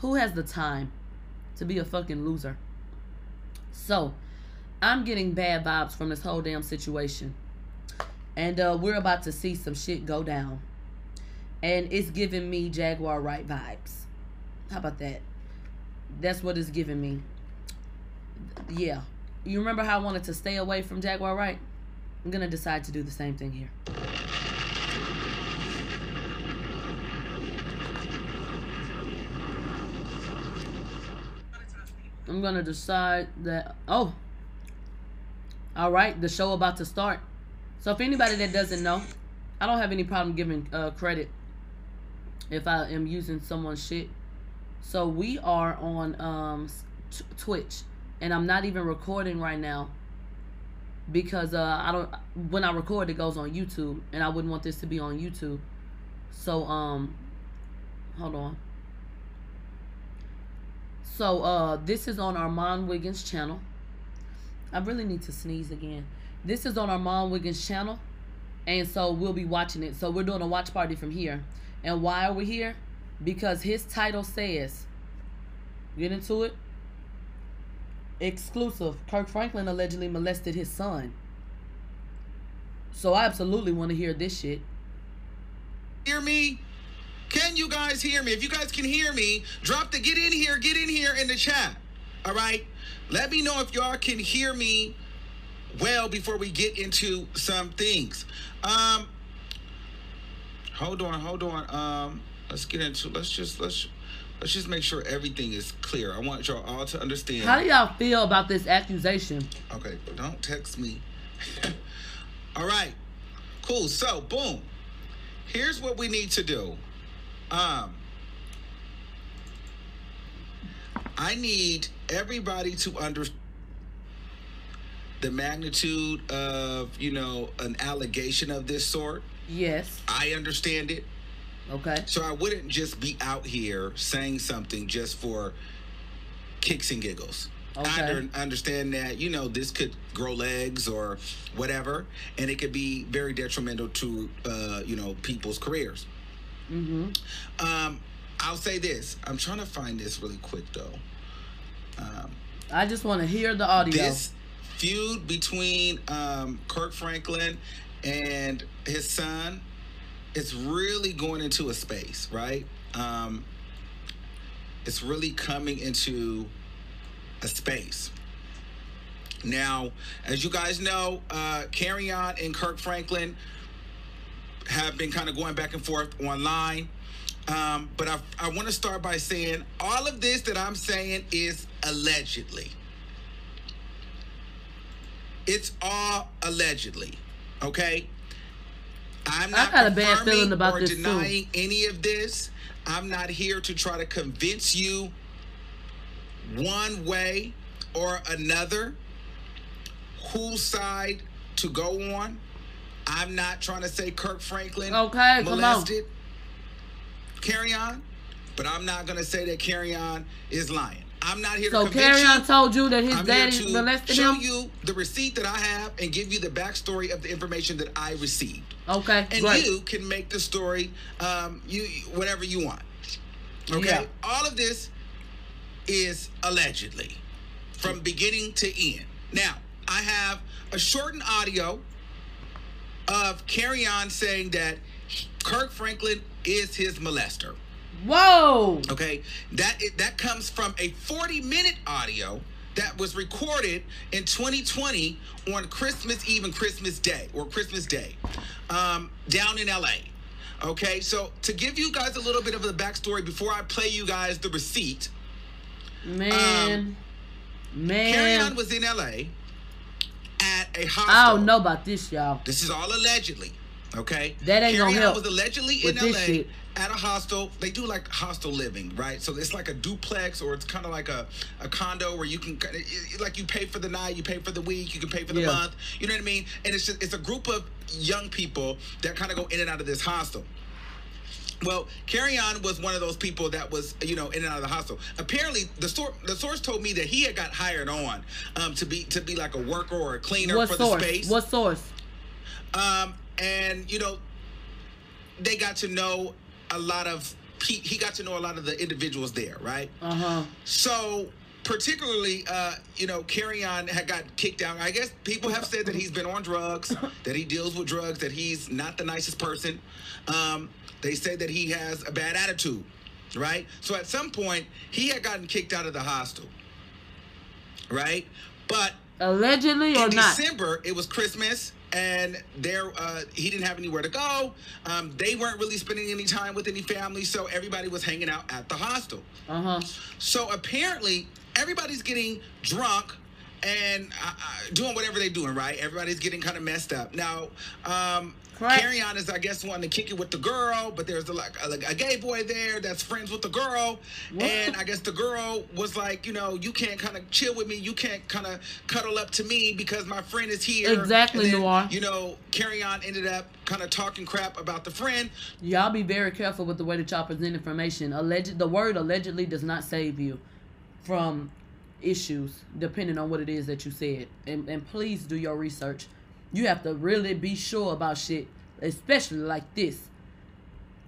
Who has the time to be a fucking loser? So, I'm getting bad vibes from this whole damn situation. And uh, we're about to see some shit go down. And it's giving me Jaguar Wright vibes. How about that? That's what it's giving me. Yeah. You remember how I wanted to stay away from Jaguar Wright? I'm going to decide to do the same thing here. I'm gonna decide that. Oh, all right. The show about to start. So if anybody that doesn't know, I don't have any problem giving uh, credit if I am using someone's shit. So we are on um Twitch, and I'm not even recording right now because uh I don't. When I record, it goes on YouTube, and I wouldn't want this to be on YouTube. So um, hold on. So uh this is on Armon Wiggins channel. I really need to sneeze again. This is on Armon Wiggins channel. And so we'll be watching it. So we're doing a watch party from here. And why are we here? Because his title says get into it. Exclusive. Kirk Franklin allegedly molested his son. So I absolutely want to hear this shit. hear me? Can you guys hear me? If you guys can hear me, drop the get in here, get in here in the chat. All right? Let me know if y'all can hear me well before we get into some things. Um hold on, hold on. Um let's get into let's just let's let's just make sure everything is clear. I want y'all all to understand. How do y'all feel about this accusation? Okay, don't text me. All right, cool. So, boom. Here's what we need to do. Um, I need everybody to understand the magnitude of, you know, an allegation of this sort. Yes. I understand it. Okay. So I wouldn't just be out here saying something just for kicks and giggles. Okay. I under, understand that, you know, this could grow legs or whatever, and it could be very detrimental to, uh, you know, people's careers. Mm-hmm. Um, I'll say this. I'm trying to find this really quick, though. Um, I just want to hear the audio. this feud between um, Kirk Franklin and his son is really going into a space, right? Um, it's really coming into a space. Now, as you guys know, uh, Kerrion and Kirk Franklin have been kind of going back and forth online. Um, but I, I want to start by saying all of this that I'm saying is allegedly. It's all allegedly, okay? I'm I not got a bad feeling about or this, too. denying any of this. I'm not here to try to convince you one way or another whose side to go on. I'm not trying to say Kirk Franklin Okay, come on. molested Kerrion, but I'm not going to say that Kerrion is lying. I'm not here So to convince Kerrion told you that his I'm daddy molested show him? you the receipt that I have and give you the backstory of the information that I received. Okay, And great. you can make the story um, you whatever you want. Okay? Yeah. All of this is allegedly from beginning to end. Now, I have a shortened audio of Kerrion saying that Kirk Franklin is his molester. Whoa! Okay, that that comes from a 40 minute audio that was recorded in 2020 on Christmas Eve and Christmas Day or Christmas Day um, down in LA. Okay, so to give you guys a little bit of the backstory before I play you guys the receipt, Man. Man. Kerrion was in LA at a hostel. I don't know about this, y'all. This is all allegedly. Okay. That ain't Carry gonna On help was allegedly in LA shit. at a hostel. They do like hostel living, right? So it's like a duplex or it's kind of like a, a condo where you can kinda- it- it- like you pay for the night, you pay for the week, you can pay for the Yeah. month. You know what I mean? And it's just it's a group of young people that kind of go in and out of this hostel. Well, Kerrion was one of those people that was, you know, in and out of the hostel. Apparently, the source the source told me that he had got hired on um, to be to be like a worker or a cleaner What for source? the space. What source? Um, and you know, they got to know a lot of he, he got to know a lot of the individuals there, right? Uh huh. So particularly, uh, you know, Kerrion had got kicked out. I guess people have said that he's been on drugs, that he deals with drugs, that he's not the nicest person. Um, they say that he has a bad attitude, right? So at some point, he had gotten kicked out of the hostel, right? But Allegedly or in not? December, it was Christmas, and there uh, he didn't have anywhere to go. Um, they weren't really spending any time with any family, so everybody was hanging out at the hostel. Uh huh. So apparently, everybody's getting drunk and uh, uh, doing whatever they're doing, right? Everybody's getting kind of messed up. Now, um, Correct. Kerrion is, I guess, wanting to kick it with the girl, but there's a, like a, a gay boy there that's friends with the girl, What? and I guess the girl was like, you know, you can't kind of chill with me, you can't kind of cuddle up to me because my friend is here. Exactly, then, Noir. You know, Kerrion ended up kind of talking crap about the friend. Y'all be very careful with the way that y'all present information. Alleged, the word allegedly does not save you from issues, depending on what it is that you said. And, and please do your research. You have to really be sure about shit, especially like this.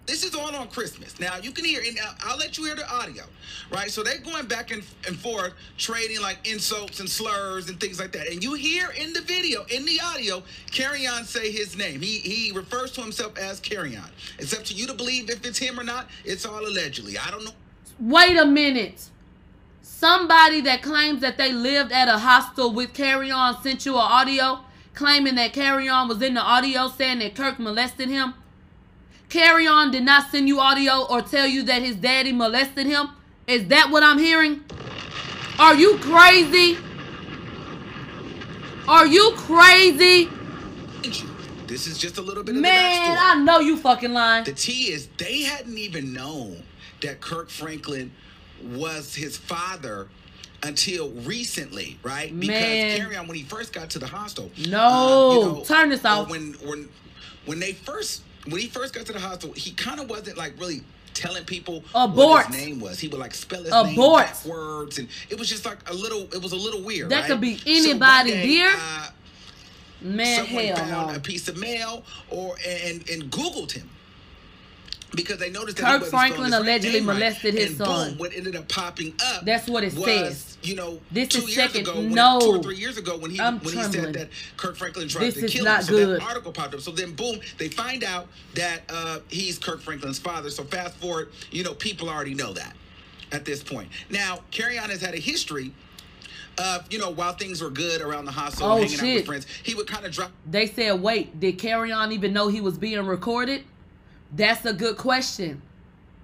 This is all on Christmas. Now you can hear, and I'll let you hear the audio, right? So they're going back and, and forth, trading like insults and slurs and things like that. And you hear in the video, in the audio, Kerrion say his name. He he refers to himself as Kerrion. It's up to you to believe if it's him or not. It's all allegedly. I don't know. Wait a minute. Somebody that claims that they lived at a hostel with Kerrion sent you an audio claiming that Kerrion was in the audio saying that Kirk molested him. Kerrion did not send you audio or tell you that his daddy molested him. Is that what I'm hearing? Are you crazy? Are you crazy? This is just a little bit of Man. I know you fucking lying. The T is they hadn't even known that Kirk Franklin was his father until recently, right? Because Man. Kerrion when he first got to the hostel. uh, No. Turn this or off. When when when they first when he first got to the hostel, he kind of wasn't like really telling people Abort. what his name was. He would like spell his name Abort. backwards, and it was just like a little. It was a little weird. That right? could be So anybody, day, dear. uh, Man, someone found no. a piece of mail or and and Googled him because they noticed that Kirk he wasn't spelling Franklin allegedly molested his son. Boom, what ended up popping up? That's what it was, says. You know, This two is years second- ago, when, no. two or three years ago, when he I'm when he said that Kirk Franklin tried This to kill him, so good. that article popped up. So then, boom, they find out that uh, he's Kirk Franklin's father. So fast forward, you know, people already know that at this point. Now, Kerrion has had a history. Of, you know, while things were good around the hospital, Oh, hanging out with friends, he would kind of drop They said, wait, did Kerrion even know he was being recorded? That's a good question.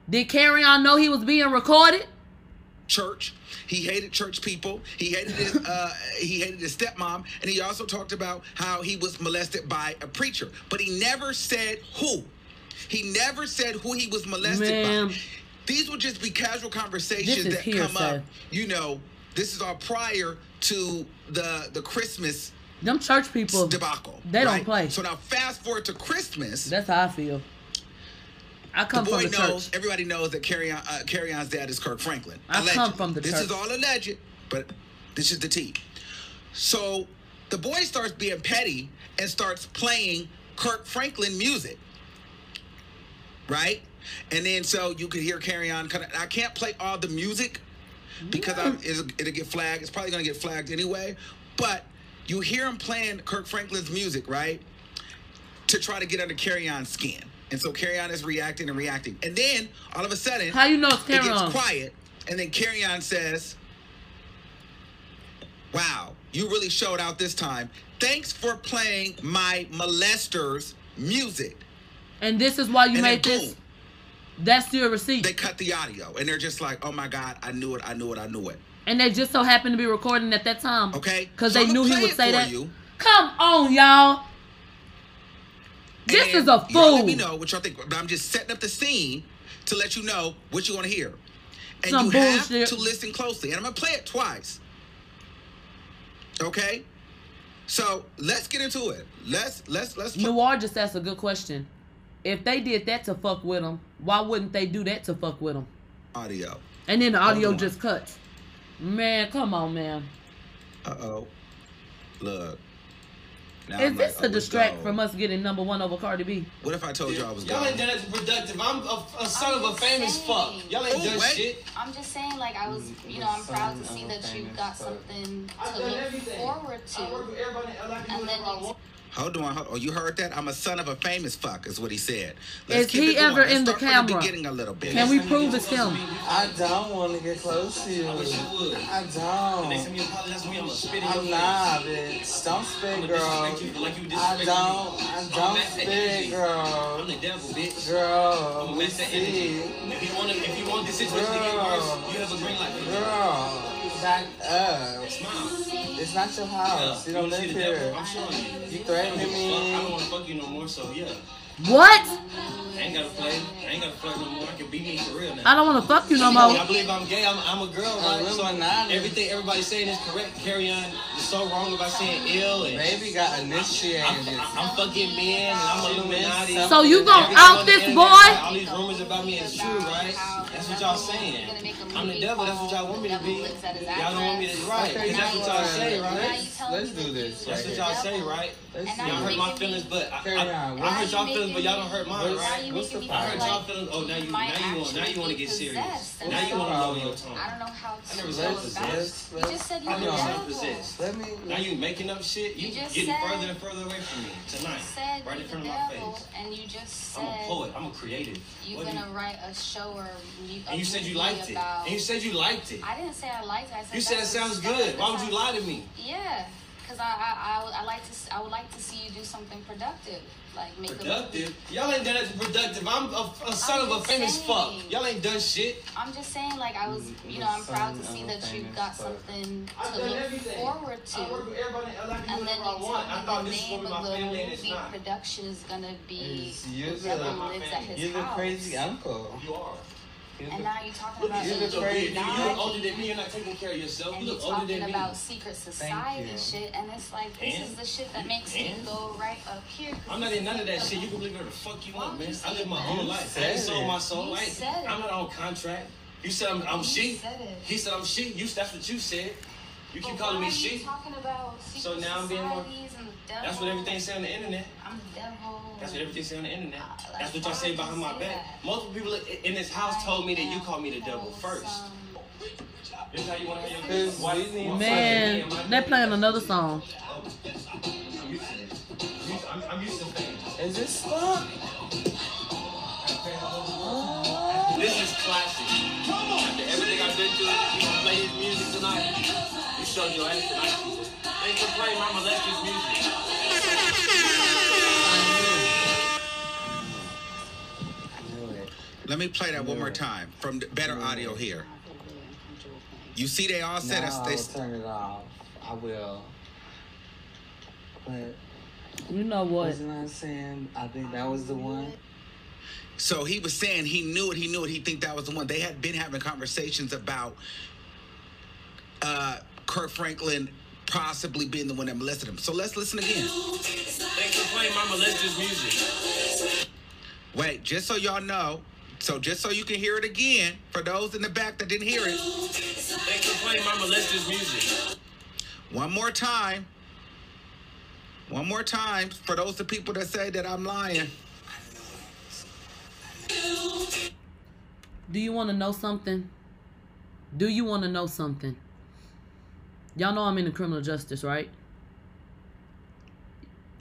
Did Kerrion know he was being recorded? church. He hated church people. He hated his uh, he hated his stepmom, and he also talked about how he was molested by a preacher. But he never said who. He never said who he was molested Man. by. These would just be casual conversations that come hearsay. up. You know, this is all prior to the the Christmas Them church people, debacle. they don't play. So now fast forward to Christmas. that's how I feel. I come the from boy the knows. church. Everybody knows that Kerrion, uh, Kerrion's dad is Kirk Franklin. I Alleged. come from the This church. is all alleged, but this is the tea. So the boy starts being petty and starts playing Kirk Franklin music, right? And then so you could hear Kerrion. I can't play all the music because I'm, it'll, it'll get flagged. It's probably gonna get flagged anyway. But you hear him playing Kirk Franklin's music, right? To try to get under Kerrion's skin. And so Kerrion is reacting and reacting. And then all of a sudden, How you know it's it gets quiet. And then Kerrion says, Wow, you really showed out this time. Thanks for playing my molesters music. And this is why you And then made this. boom. That's your receipt. They cut the audio and they're just like, oh my God, I knew it, I knew it, I knew it. and they just so happened to be recording at that time. Okay? Because So they I'ma knew he would say that. you. Come on, y'all. This And is a Y'all fool. let me know what y'all think. But I'm just setting up the scene to let you know what you want to hear. And Some you bullshit. have to listen closely. And I'm gonna play it twice. Okay? So let's get into it. Let's let's let's Noir just asked a good question. If they did that to fuck with him, why wouldn't they do that to fuck with him? audio. And then the audio just cuts. Man, come on, man. Uh oh. Look. Now Is I'm this like, a oh, distract from us getting number one over Cardi B? What if I told y'all I was Y'all gone? ain't done nothing productive. I'm a, a son I'm of a famous saying. fuck. Y'all ain't done wait. shit. I'm just saying, like I was, you know, I'm proud to see that you got something to look forward to. with everybody. I like to do And then whatever I you want. Hold on, hold, oh, you heard that? I'm a son of a famous fuck, is what he said. Let's Is he ever Let's in the start from camera? beginning a little bit. Can we prove it's him? I don't want to get close to you. I wish you would. I Next don't. you apologize to me, I'm in your I'm not, bitch. Don't spit, gonna girl. disrespect you like you I don't. I don't spit, energy. I'm the devil, bitch. Girl, I'm we mad at energy. see. You if you want this situation to get worse, you have a green light. Girl, back up. Smile. It's not your house. You don't wanna live see the devil? here. I'm showing you. You threatening me. I don't want to fuck you no more, so yeah. What? I ain't gotta play. I ain't gotta play no more. I can be me for real now. I don't want to fuck you no more. I believe I'm gay. I'm, I'm a girl, right? So Illuminati. everything everybody's saying is correct. Carry on. It's so wrong about saying ill and Baby got I'm, initiated. I'm fucking men and I'm Illuminati. So you gonna Everything out this internet, boy? All these rumors about me is true, right? That's what y'all saying. I'm the devil. That's what y'all want me to be. Y'all don't want me to right. 'cause that's what y'all say, right? Let's, let's do this. That's right what y'all here. say, right? Let's And do now Y'all hurt my feelings, but I, I. I hurt you y'all making feelings, but y'all don't hurt mine, What's- right? What's making the me I hurt y'all feelings. Oh, now you, you now you want, now you want to get serious. Now you want to know- lower your tone. I don't know how I to never go said about it. possessed. You just said you I were know the I'm devil. possessed. Let me. Now you making up shit. You, You just getting said- further and further away from me tonight, right in front of my face. and you just I'm a poet. I'm a creative. you're gonna write a show or mu- a and you said you liked it. And you said you liked it. I didn't say I liked it. I said You said it sounds good. Why would you lie to me? Yeah, because I, I, I, I like to s- I would like to see you do something productive, like make a Productive? Y'all ain't done nothing productive. I'm a, a son I'm of a famous saying. fuck. Y'all ain't done shit. I'm just saying, like I was, you know, I'm proud to see that you got something to look everything. forward I work to. with everybody. I like And then whatever I you want. I tell thought me this the name for my of the family and it's movie production is gonna be you The the- Devil Lives at His You're the crazy uncle. You are. You're And the- now you're talking about you, You're look the over crazy here. You look older than me. You're not taking care of yourself. and You you're look older talking than me. about secret society shit, and it's like this And? is the shit that makes me go right up here. I'm not in none of that shit. You can believe whatever the fuck you want, man. I live my that? own life. I sold my soul. You I ain't, said it. I'm not on contract. You said I'm, I'm she. He said I'm she. You that's what you said. You keep calling me are you she. talking about secret So now I'm being more- societies and the devil? That's what everything say on the internet. I'm the devil. That's what everything say on the internet. Uh, like, That's what y'all why say behind my back. that? Multiple people in this house told me that you called me the devil first. This is how you want to have your Cause wife- we Man, they're playing another song. I'm used to this. I'm, I'm used to fame. Is this stuck? This is classic. After everything I've been through, you gonna play his music tonight? You showed your ass tonight. Thanks for playing my molested music. I knew it. Let me play that one more time from better audio here. You see, they all said no, us. I They, turn it off. I will. But You know what? wasn't I saying I think that was the one? so he was saying he knew it. He knew it. He think that was the one. They had been having conversations about uh, Kirk Franklin possibly being the one that molested him. So let's listen again. Thanks for playing my molested music. Wait, just so y'all know, so just so you can hear it again, for those in the back that didn't hear it, They complain I molest his music. one more time. One more time for those the people that say that I'm lying. Do you want to know something? Do you want to know something? Y'all know I'm in the criminal justice, right?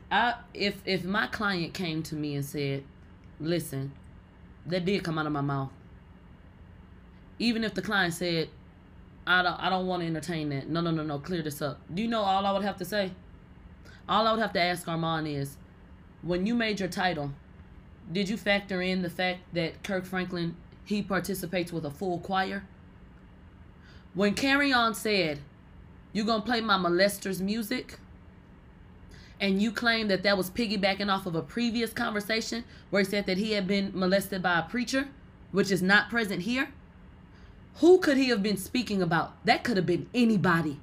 I if if my client came to me and said, "Listen, that did come out of my mouth." Even if the client said, "I don't I don't want to entertain that." No, no, no, no. Clear this up. Do you know all I would have to say? All I would have to ask Armon is, when you made your title, did you factor in the fact that Kirk Franklin he participates with a full choir? When Carry On said, "You gonna play my molester's music," and you claim that that was piggybacking off of a previous conversation where he said that he had been molested by a preacher, which is not present here. Who could he have been speaking about? That could have been anybody.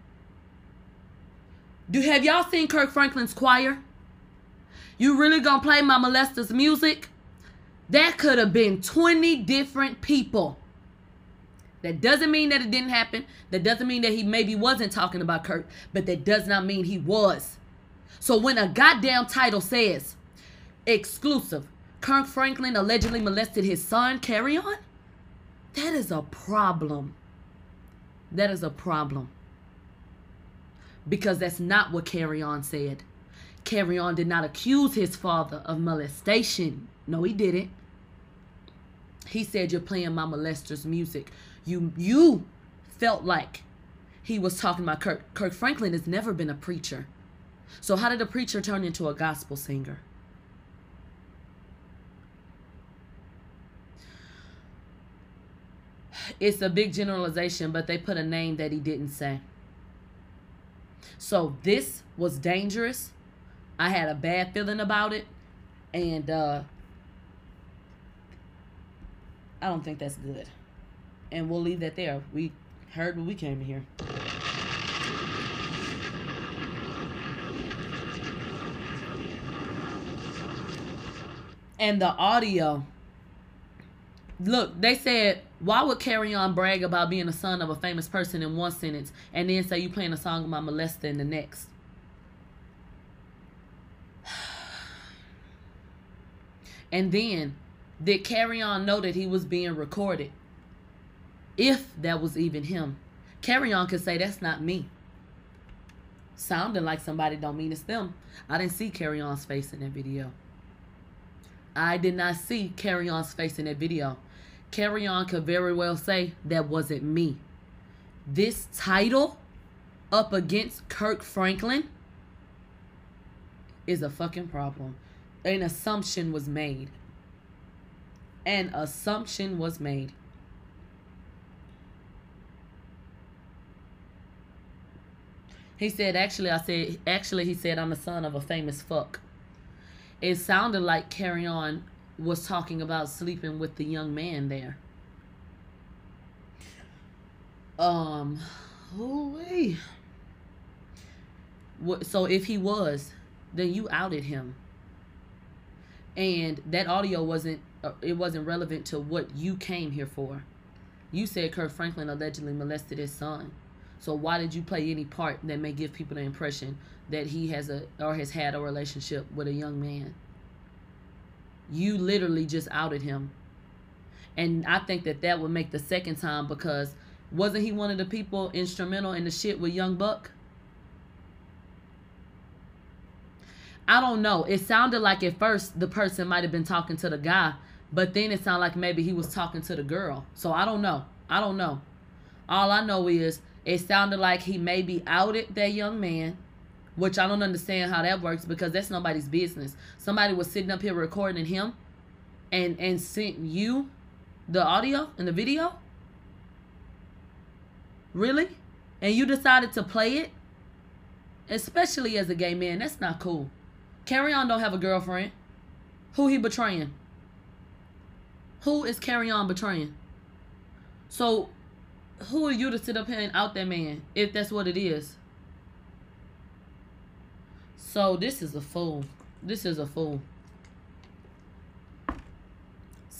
Do have y'all seen Kirk Franklin's choir? You really gonna play my molester's music? That could have been 20 different people. That doesn't mean that it didn't happen. That doesn't mean that he maybe wasn't talking about Kirk, but that does not mean he was. So when a goddamn title says exclusive, Kirk Franklin allegedly molested his son, Kerrion, that is a problem. That is a problem. Because that's not what Kerrion said. Kerrion did not accuse his father of molestation. No, he didn't. He said you're playing my molester's music. You you felt like he was talking about Kirk. Kirk Franklin has never been a preacher. So how did a preacher turn into a gospel singer? It's a big generalization, but they put a name that he didn't say. So this was dangerous. I had a bad feeling about it. And uh I don't think that's good. And we'll leave that there. We heard when we came here. And the audio. Look, they said, why would Kerrion brag about being the son of a famous person in one sentence and then say you playing a song about molester in the next? And then, did Kerrion know that he was being recorded? If that was even him. Kerrion could say, that's not me. Sounding like somebody don't mean it's them. I didn't see Kerrion's face in that video. I did not see Kerrion's face in that video. Kerrion could very well say, that wasn't me. This title up against Kirk Franklin is a fucking problem. An assumption was made. An assumption was made. He said, actually, I said, actually, he said, I'm the son of a famous fuck. It sounded like Kerrion was talking about sleeping with the young man there. Um, holy. So if he was, then you outed him. And that audio wasn't uh, it wasn't relevant to what you came here for. You said Kirk Franklin allegedly molested his son. So why did you play any part that may give people the impression that he has a or has had a relationship with a young man? You literally just outed him. And I think that that would make the second time because wasn't he one of the people instrumental in the shit with Young Buck? I don't know. It sounded like at first the person might have been talking to the guy, but then it sounded like maybe he was talking to the girl. So I don't know. I don't know. All I know is it sounded like he maybe outed that young man, which I don't understand how that works because that's nobody's business. Somebody was sitting up here recording him and and sent you the audio and the video? Really? And you decided to play it? Especially as a gay man, that's not cool. Kerrion don't have a girlfriend. Who he betraying? Who is Kerrion betraying? So, who are you to sit up here and out that man if that's what it is? So this is a fool. This is a fool.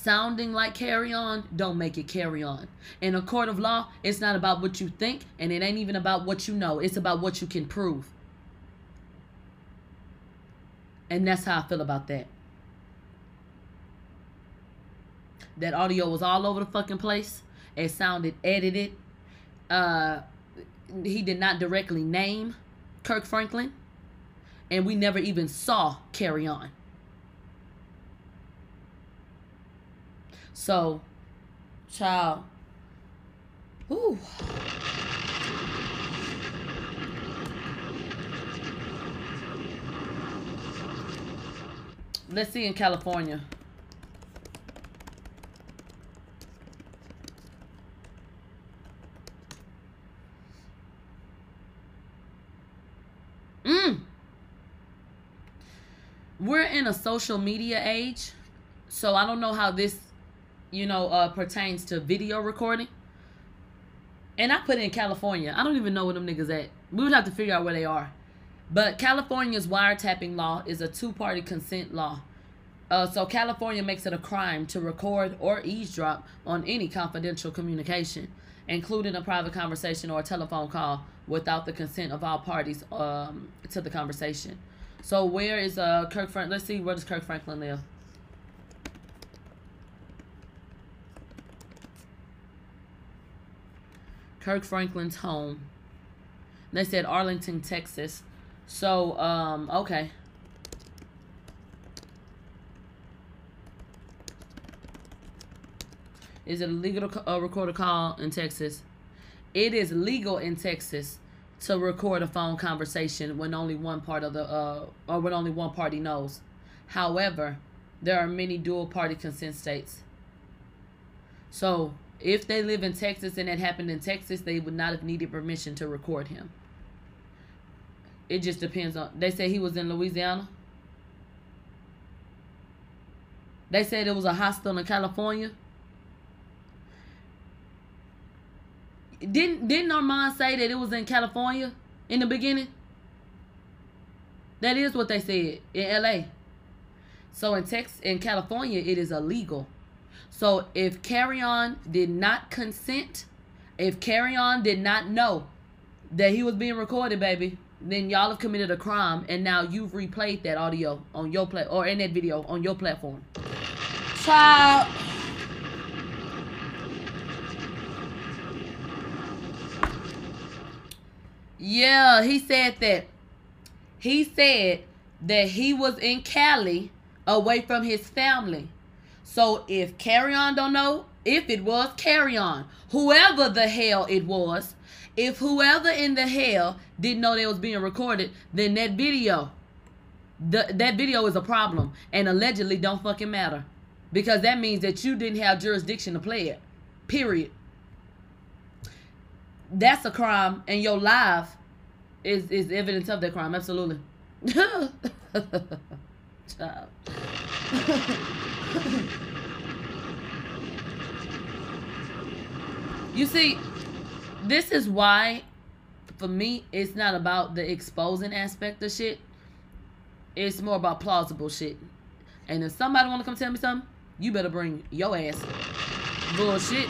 sounding like Kerrion don't make it Kerrion. In a court of law, it's not about what you think and it ain't even about what you know. It's about what you can prove. And that's how I feel about that. That audio was all over the fucking place. It sounded edited. Uh he did not directly name Kirk Franklin. And we never even saw Kerrion. So, child. Ooh. Let's see in California. Mm. We're in a social media age, so I don't know how this, you know, uh, pertains to video recording. And I put in California. I don't even know where them niggas at. We would have to figure out where they are. But California's wiretapping law is a two-party consent law. Uh, so California makes it a crime to record or eavesdrop on any confidential communication, including a private conversation or a telephone call, without the consent of all parties um, to the conversation. So where is uh Kirk Franklin? Let's see where does Kirk Franklin live. Kirk Franklin's home. They said Arlington, Texas. So um okay. Is it illegal to uh, record a call in Texas? It is legal in Texas to record a phone conversation when only one part of the uh or when only one party knows. However, there are many dual party consent states. So, if they live in Texas and it happened in Texas, they would not have needed permission to record him. It just depends on they say he was in Louisiana. They said it was a hostel in California. Didn't didn't Armon say that it was in California in the beginning? That is what they said in LA. So in Texas in California it is illegal. So if Kerrion did not consent, if Kerrion did not know that he was being recorded, baby, then y'all have committed a crime and now you've replayed that audio on your play or in that video on your platform. Child. Yeah, he said that. He said that he was in Cali away from his family. So if Kerrion don't know, if it was Kerrion, whoever the hell it was, if whoever in the hell didn't know they was being recorded, then that video, the, that video is a problem and allegedly don't fucking matter. Because that means that you didn't have jurisdiction to play it. Period. That's a crime and your life is, is evidence of that crime. Absolutely. You see, this is why, for me, it's not about the exposing aspect of shit. It's more about plausible shit. And if somebody want to come tell me something, you better bring your ass. Bullshit.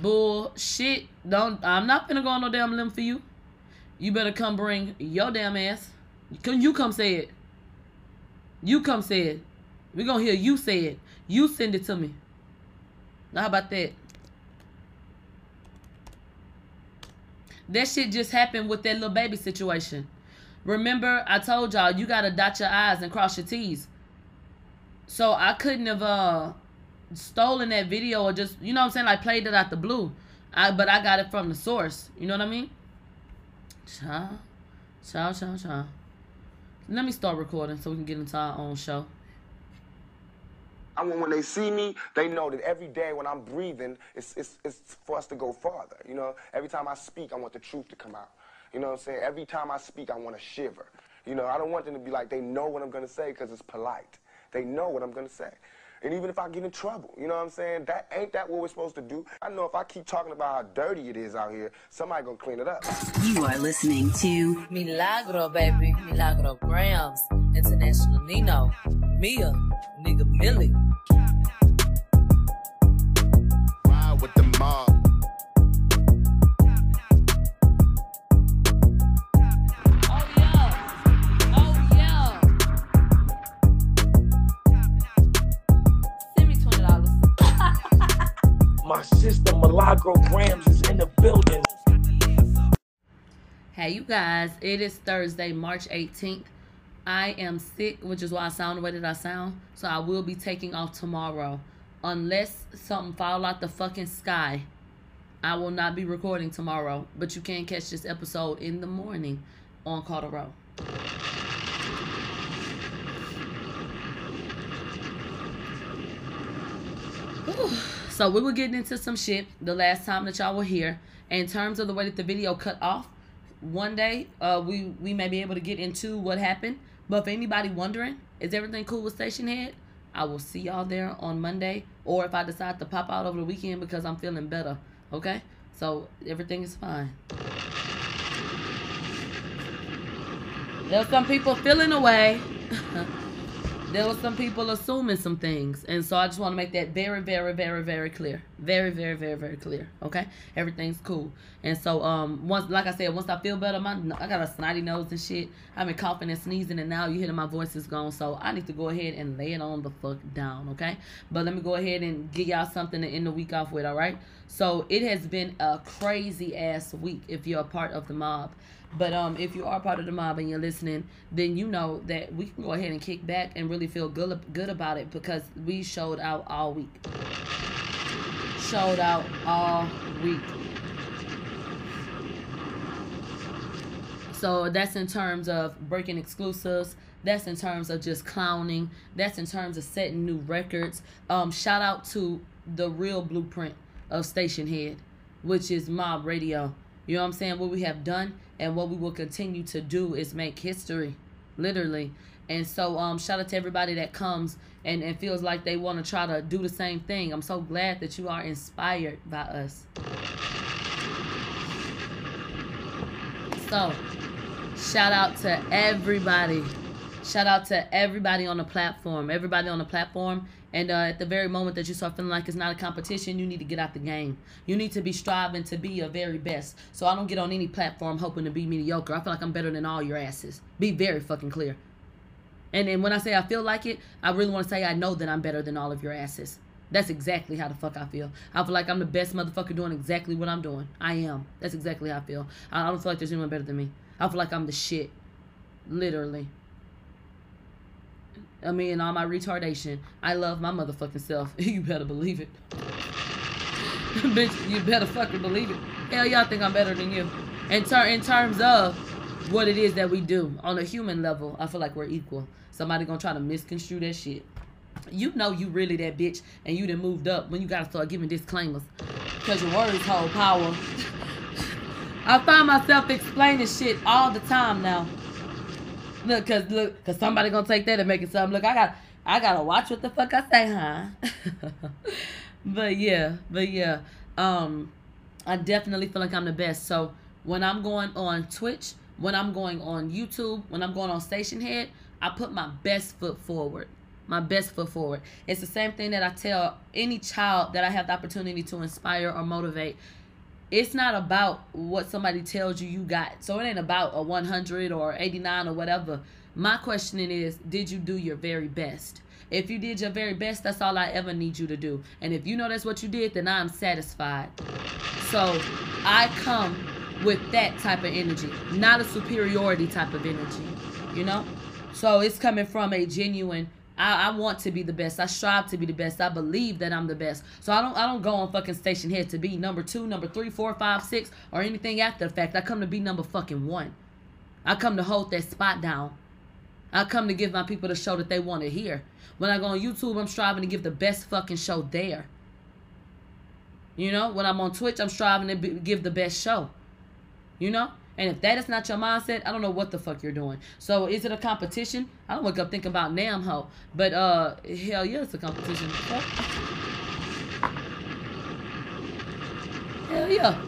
Bullshit. Don't. I'm not gonna go on no damn limb for you. You better come bring your damn ass. Can you come say it? You come say it. we gonna hear you say it. You send it to me. Now, how about that? That shit just happened with that little baby situation. Remember, I told y'all you gotta dot your I's and cross your T's. So I couldn't have uh stolen that video or just you know what I'm saying, like played it out the blue. I but I got it from the source. You know what I mean? Ciao. Ciao, ciao, ciao. Let me start recording so we can get into our own show. I want when they see me, they know that every day when I'm breathing, it's, it's, it's for us to go farther. You know, every time I speak, I want the truth to come out. You know what I'm saying? Every time I speak, I want to shiver. You know, I don't want them to be like, they know what I'm going to say because it's polite. They know what I'm going to say. And even if I get in trouble, you know what I'm saying? That ain't that what we're supposed to do. I know if I keep talking about how dirty it is out here, somebody gonna clean it up. You are listening to Milagro, baby. Milagro Gramz. International Nino. Mia. Nigga Millie. You guys, it is Thursday, March 18th. I am sick, which is why I sound the way that I sound. So I will be taking off tomorrow. Unless something fall out the fucking sky, I will not be recording tomorrow. But you can catch this episode in the morning on Carter Row. So we were getting into some shit the last time that y'all were here. In terms of the way that the video cut off, one day uh, we we may be able to get into what happened. But for anybody wondering, is everything cool with Stationhead? I will see y'all there on Monday, or if I decide to pop out over the weekend because I'm feeling better. Okay, so everything is fine. There's some people feeling away. there were some people assuming some things. And so I just want to make that very, very, very, very clear. Very, very, very, very clear. Okay? Everything's cool. And so um once like I said, once I feel better, my I got a snotty nose and shit. I've been coughing and sneezing and now you hear my voice is gone. So I need to go ahead and lay it on the fuck down, okay? But let me go ahead and give y'all something to end the week off with, alright? So it has been a crazy ass week if you're a part of the mob. But um, if you are part of the mob and you're listening, then you know that we can go ahead and kick back and really feel good good about it because we showed out all week. Showed out all week. So that's in terms of breaking exclusives. That's in terms of just clowning. That's in terms of setting new records. Um, shout out to the real blueprint of Stationhead, which is Mob Radio. You know what I'm saying? What we have done and what we will continue to do is make history, literally. And so, um, shout out to everybody that comes and, and feels like they want to try to do the same thing. I'm so glad that you are inspired by us. So, shout out to everybody. Shout out to everybody on the platform. Everybody on the platform. And uh, at the very moment that you start feeling like it's not a competition, you need to get out the game. You need to be striving to be your very best. So I don't get on any platform hoping to be mediocre. I feel like I'm better than all your asses. Be very fucking clear. And then when I say I feel like it, I really want to say I know that I'm better than all of your asses. That's exactly how the fuck I feel. I feel like I'm the best motherfucker doing exactly what I'm doing. I am. That's exactly how I feel. I don't feel like there's anyone better than me. I feel like I'm the shit. Literally. I mean, all my retardation, I love my motherfucking self. you better believe it. Bitch, you better fucking believe it. Hell, y'all think I'm better than you. In, ter- in terms of what it is that we do on a human level, I feel like we're equal. Somebody gonna try to misconstrue that shit. You know you really that bitch, and you done moved up when you gotta start giving disclaimers, cause your words hold power. I find myself explaining shit all the time now. Look, cause look, cause somebody gonna take that and make it something. Look, I got, I gotta watch what the fuck I say, huh? but yeah, but yeah, um, I definitely feel like I'm the best. So when I'm going on Twitch, when I'm going on YouTube, when I'm going on Stationhead, I put my best foot forward. My best foot forward. It's the same thing that I tell any child that I have the opportunity to inspire or motivate it's not about what somebody tells you you got. So it ain't about a 100 or 89 or whatever. My questioning is, did you do your very best? If you did your very best, that's all I ever need you to do. And if you know that's what you did, then I'm satisfied. So I come with that type of energy, not a superiority type of energy, you know? So it's coming from a genuine I, I, want to be the best. I strive to be the best. I believe that I'm the best. So I don't I don't go on fucking Stationhead to be number two, number three, four, five, six, or anything after the fact. I come to be number fucking one. I come to hold that spot down. I come to give my people the show that they want to hear. When I go on YouTube, I'm striving to give the best fucking show there. You know, when I'm on Twitch, I'm striving to be, give the best show. You know, And if that is not your mindset, I don't know what the fuck you're doing. So is it a competition? I don't wake up thinking about damn hoe. But uh hell yeah, it's a competition. Hell yeah.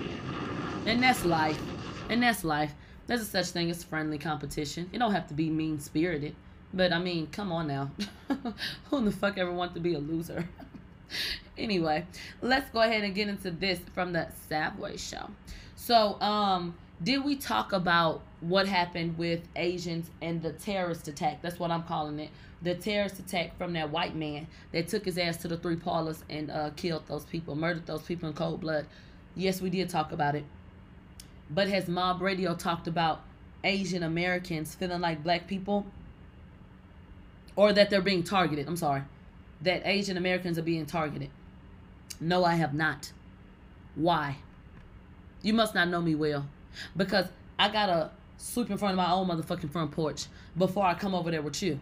And that's life. And that's life. There's a such thing as friendly competition. It don't have to be mean spirited. But I mean, come on now. Who the fuck ever want to be a loser? anyway, let's go ahead and get into this from the Savoy show. So, um, did we talk about what happened with Asians and the terrorist attack? That's what I'm calling it. The terrorist attack from that white man that took his ass to the three parlors and uh, killed those people, murdered those people in cold blood. Yes, we did talk about it. But has Mob Radio talked about Asian Americans feeling like black people? Or that they're being targeted? I'm sorry. That Asian Americans are being targeted. No, I have not. Why? You must not know me well. Because I gotta sweep in front of my own motherfucking front porch before I come over there with you.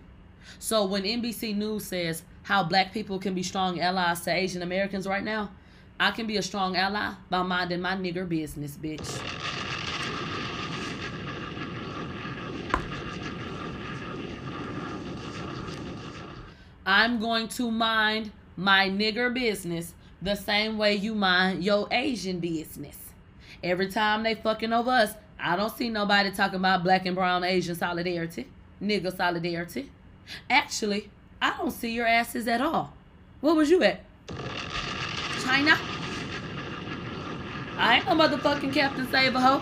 So when NBC News says how black people can be strong allies to Asian Americans right now, I can be a strong ally by minding my nigger business, bitch. I'm going to mind my nigger business the same way you mind your Asian business. Every time they fucking over us, I don't see nobody talking about black and brown Asian solidarity, nigger solidarity. Actually, I don't see your asses at all. What was you at? China? I ain't no motherfucking Captain Save a Hoe.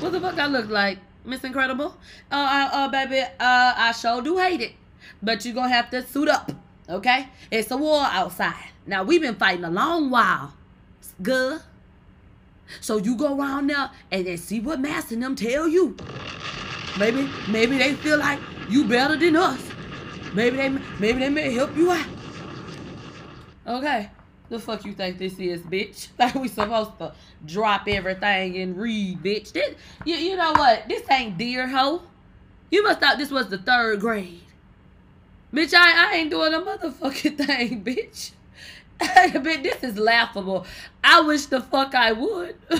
What the fuck I look like? Miss Incredible? Uh, uh, uh, baby, uh, I sure do hate it. But you gonna have to suit up, okay? It's a war outside. Now, we've been fighting a long while. It's good. So you go around there and then see what Master and them tell you. Maybe, maybe they feel like you better than us. Maybe they, maybe they may help you out. Okay. The fuck you think this is, bitch? Like we supposed to drop everything and read, bitch. This, you, you know what? This ain't deer hoe. You must thought this was the third grade. Bitch, I, I ain't doing a motherfucking thing, bitch. bitch, this is laughable. I wish the fuck I would.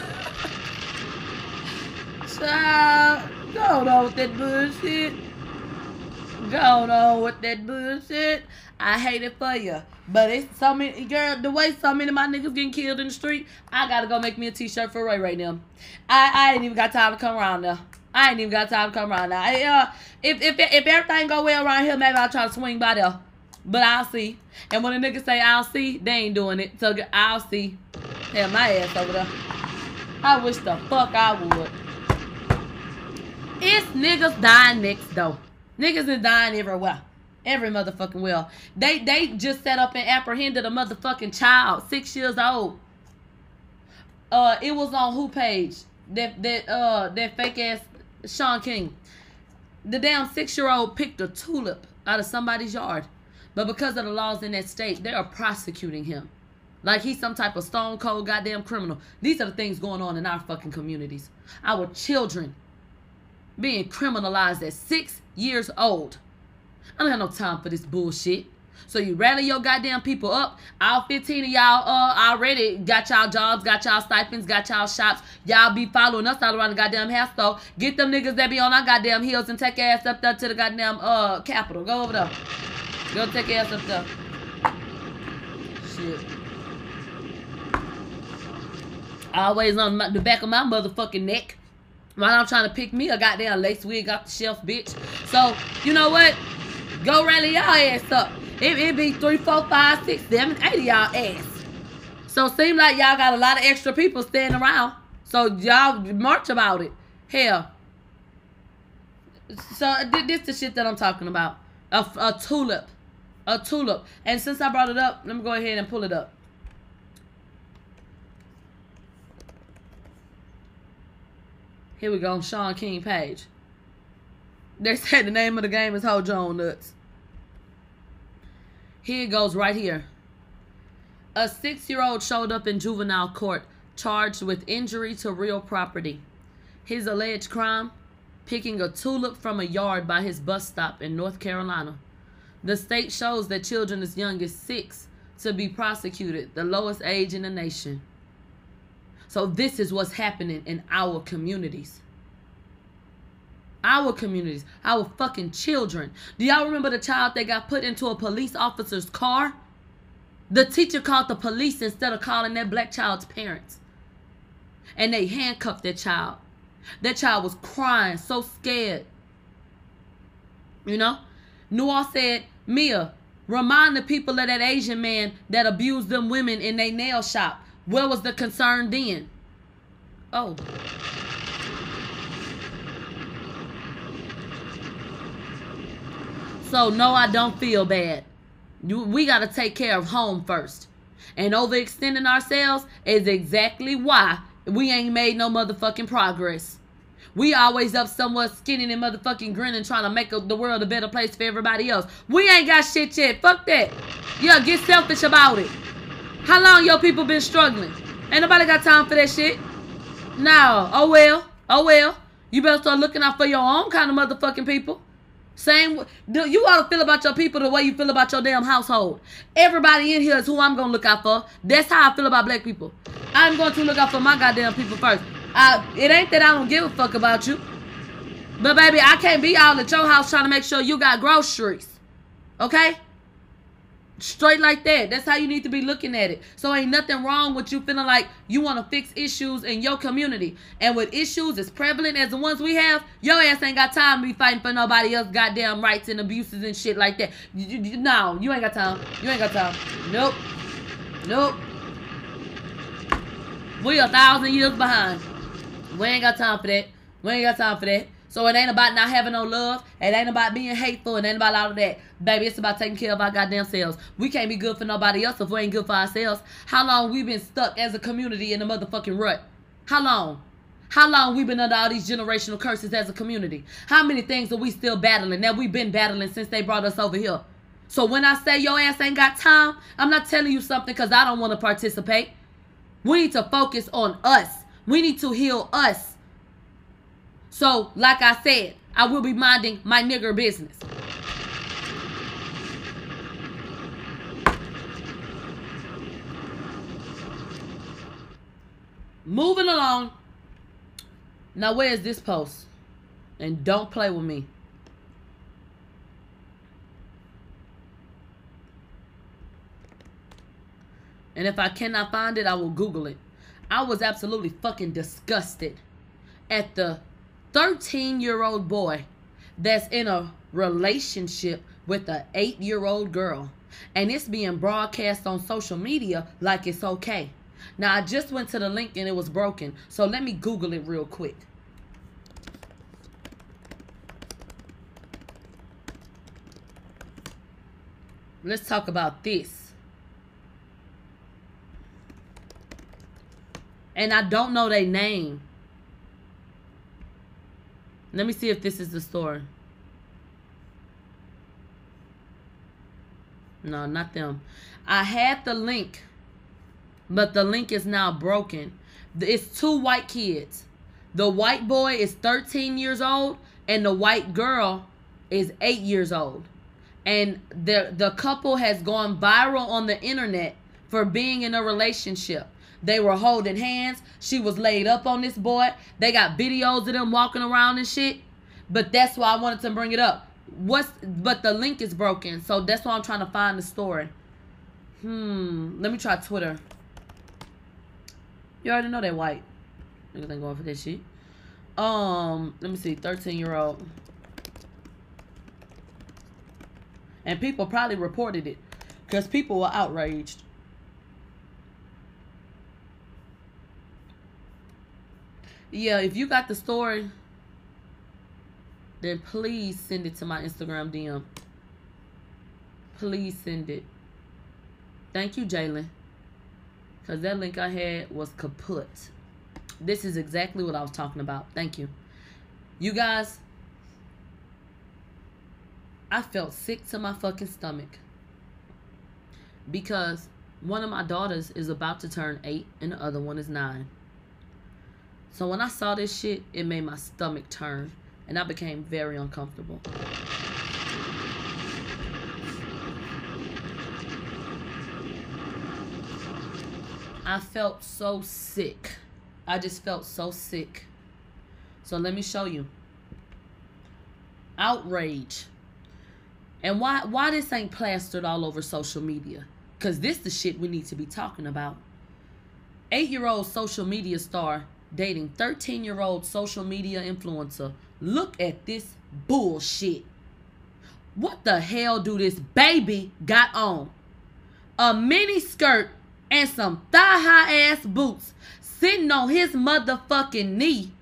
Child, go on with that bullshit. Go on with that bullshit. I hate it for you. But it's so many, girl, the way so many of my niggas getting killed in the street, I gotta go make me a t-shirt for Ray right now. I, I ain't even got time to come around now. I ain't even got time to come around now. I, uh, if, if, if everything go well around here, maybe I'll try to swing by there. But I'll see. And when the niggas say I'll see, they ain't doing it. So I'll see. Hell, my ass over there. I wish the fuck I would. It's niggas dying next though. Niggas is dying everywhere. Every motherfucking well. They they just set up and apprehended a motherfucking child, six years old. Uh, it was on who page? That that uh that fake ass Shaun King. The damn six year old picked a tulip out of somebody's yard. But because of the laws in that state, they are prosecuting him. Like he's some type of stone cold goddamn criminal. These are the things going on in our fucking communities. Our children being criminalized at six years old. I don't have no time for this bullshit. So you rally your goddamn people up. All 15 of y'all uh already got y'all jobs, got y'all stipends, got y'all shops. Y'all be following us all around the goddamn house though. Get them niggas that be on our goddamn heels and take ass up there to the goddamn uh capital. Go over there. Go take ass up there. Shit. Always on my, the back of my motherfucking neck. While I'm trying to pick me a goddamn lace wig off the shelf, bitch. So, you know what? Go rally y'all ass up. It, it be three, four, five, six, seven, eight of y'all ass. So seem like y'all got a lot of extra people standing around. So y'all march about it. Hell. So th- this the shit that I'm talking about. A, a tulip. A tulip. And since I brought it up, let me go ahead and pull it up. Here we go, Shaun King page. They said the name of the game is Hold Your Own Nuts. Here it goes right here. A six year old showed up in juvenile court charged with injury to real property. His alleged crime picking a tulip from a yard by his bus stop in North Carolina. The state shows that children as young as six to be prosecuted, the lowest age in the nation. So this is what's happening in our communities. Our communities, our fucking children. Do y'all remember the child that got put into a police officer's car? The teacher called the police instead of calling that black child's parents. And they handcuffed that child. That child was crying, so scared. You know? Noir said, Mia, remind the people of that Asian man that abused them women in their nail shop. Where was the concern then? Oh. So no, I don't feel bad. We got to take care of home first. And overextending ourselves is exactly why we ain't made no motherfucking progress. We always up somewhere skinning and motherfucking grinning, trying to make a, the world a better place for everybody else. We ain't got shit yet. Fuck that. Yeah, get selfish about it. How long your people been struggling? Ain't nobody got time for that shit. No. Oh well. Oh well. You better start looking out for your own kind of motherfucking people. Same. You ought to feel about your people the way you feel about your damn household. Everybody in here is who I'm gonna look out for. That's how I feel about black people. I'm going to look out for my goddamn people first. I, it ain't that I don't give a fuck about you. But baby, I can't be all at your house trying to make sure you got groceries. Okay? Straight like that. That's how you need to be looking at it. So ain't nothing wrong with you feeling like you want to fix issues in your community. And with issues as prevalent as the ones we have, your ass ain't got time to be fighting for nobody else goddamn rights and abuses and shit like that. You, you, no, you ain't got time. You ain't got time. Nope. Nope. We a thousand years behind. We ain't got time for that. We ain't got time for that. So it ain't about not having no love. It ain't about being hateful. It ain't about all of that. Baby, it's about taking care of our goddamn selves. We can't be good for nobody else if we ain't good for ourselves. How long we been stuck as a community in the motherfucking rut? How long? How long we been under all these generational curses as a community? How many things are we still battling that we've been battling since they brought us over here? So when I say your ass ain't got time, I'm not telling you something because I don't want to participate. We need to focus on us. We need to heal us. So, like I said, I will be minding my nigger business. Moving along. Now, where is this post? And don't play with me. And if I cannot find it, I will Google it. I was absolutely fucking disgusted at the 13 year old boy that's in a relationship with an 8 year old girl. And it's being broadcast on social media like it's okay. Now, I just went to the link and it was broken. So let me Google it real quick. Let's talk about this. And I don't know their name. Let me see if this is the story. No, not them. I had the link, but the link is now broken. It's two white kids. The white boy is 13 years old, and the white girl is 8 years old. And the, the couple has gone viral on the internet for being in a relationship. They were holding hands. She was laid up on this boy. They got videos of them walking around and shit. But that's why I wanted to bring it up. What's but the link is broken, so that's why I'm trying to find the story. Hmm. Let me try Twitter. You already know they white. Niggas ain't going for this shit. Um, let me see, 13 year old. And people probably reported it. Because people were outraged. Yeah, if you got the story, then please send it to my Instagram DM. Please send it. Thank you, Jalen. Because that link I had was kaput. This is exactly what I was talking about. Thank you. You guys, I felt sick to my fucking stomach. Because one of my daughters is about to turn eight and the other one is nine. So when I saw this shit, it made my stomach turn and I became very uncomfortable. I felt so sick I just felt so sick. So let me show you. Outrage. And why why this ain't plastered all over social media? Cause this is the shit we need to be talking about. Eight-year-old social media star dating 13-year-old social media influencer. Look at this bullshit. What the hell do this baby got on? A mini skirt and some thigh high ass boots sitting on his motherfucking knee.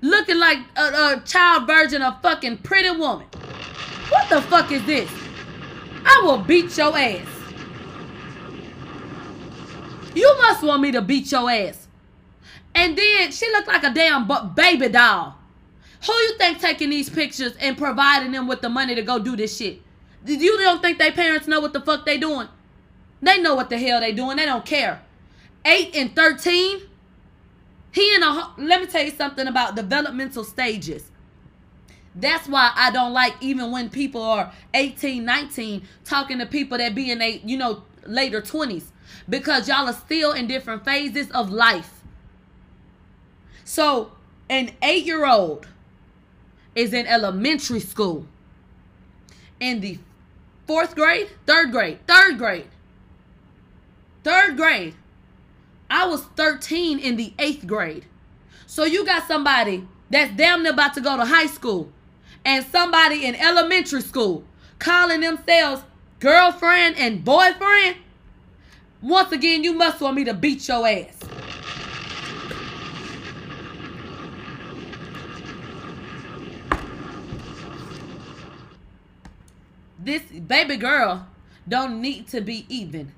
Looking like a, a child virgin, a fucking pretty woman. What the fuck is this? I will beat your ass. You must want me to beat your ass. And then she looked like a damn baby doll. Who you think taking these pictures and providing them with the money to go do this shit? You don't think they parents know what the fuck they doing? They know what the hell they doing. They don't care. 8 and 13. He in a let me tell you something about developmental stages. That's why I don't like even when people are 18, 19 talking to people that be in a, you know, later 20s because y'all are still in different phases of life. So, an 8-year-old is in elementary school in the 4th grade, 3rd grade, 3rd grade. 3rd grade. I was 13 in the 8th grade. So you got somebody that's damn near about to go to high school and somebody in elementary school calling themselves girlfriend and boyfriend. Once again, you must want me to beat your ass. This baby girl don't need to be even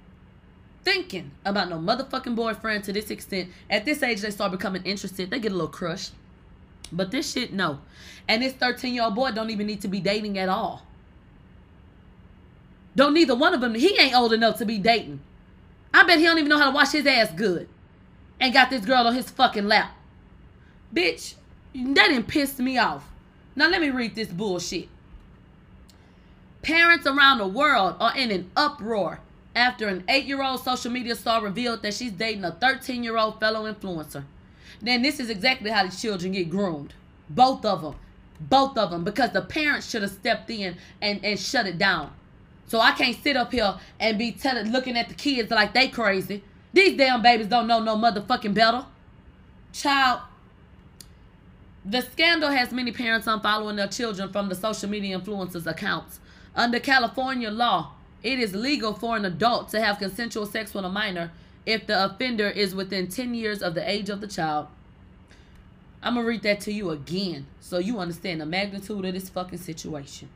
thinking about no motherfucking boyfriend to this extent. At this age, they start becoming interested. They get a little crush. But this shit, no. And this 13 year old boy don't even need to be dating at all. Don't neither one of them. He ain't old enough to be dating. I bet he don't even know how to wash his ass good. And got this girl on his fucking lap. Bitch, that didn't piss me off. Now let me read this bullshit. Parents around the world are in an uproar after an eight year old social media star revealed that she's dating a 13 year old fellow influencer. Then this is exactly how these children get groomed. Both of them. Both of them. Because the parents should have stepped in and, and shut it down. So I can't sit up here and be telling, looking at the kids like they crazy. These damn babies don't know no motherfucking better. Child, the scandal has many parents unfollowing their children from the social media influencers' accounts. Under California law, it is legal for an adult to have consensual sex with a minor if the offender is within 10 years of the age of the child. I'm going to read that to you again so you understand the magnitude of this fucking situation.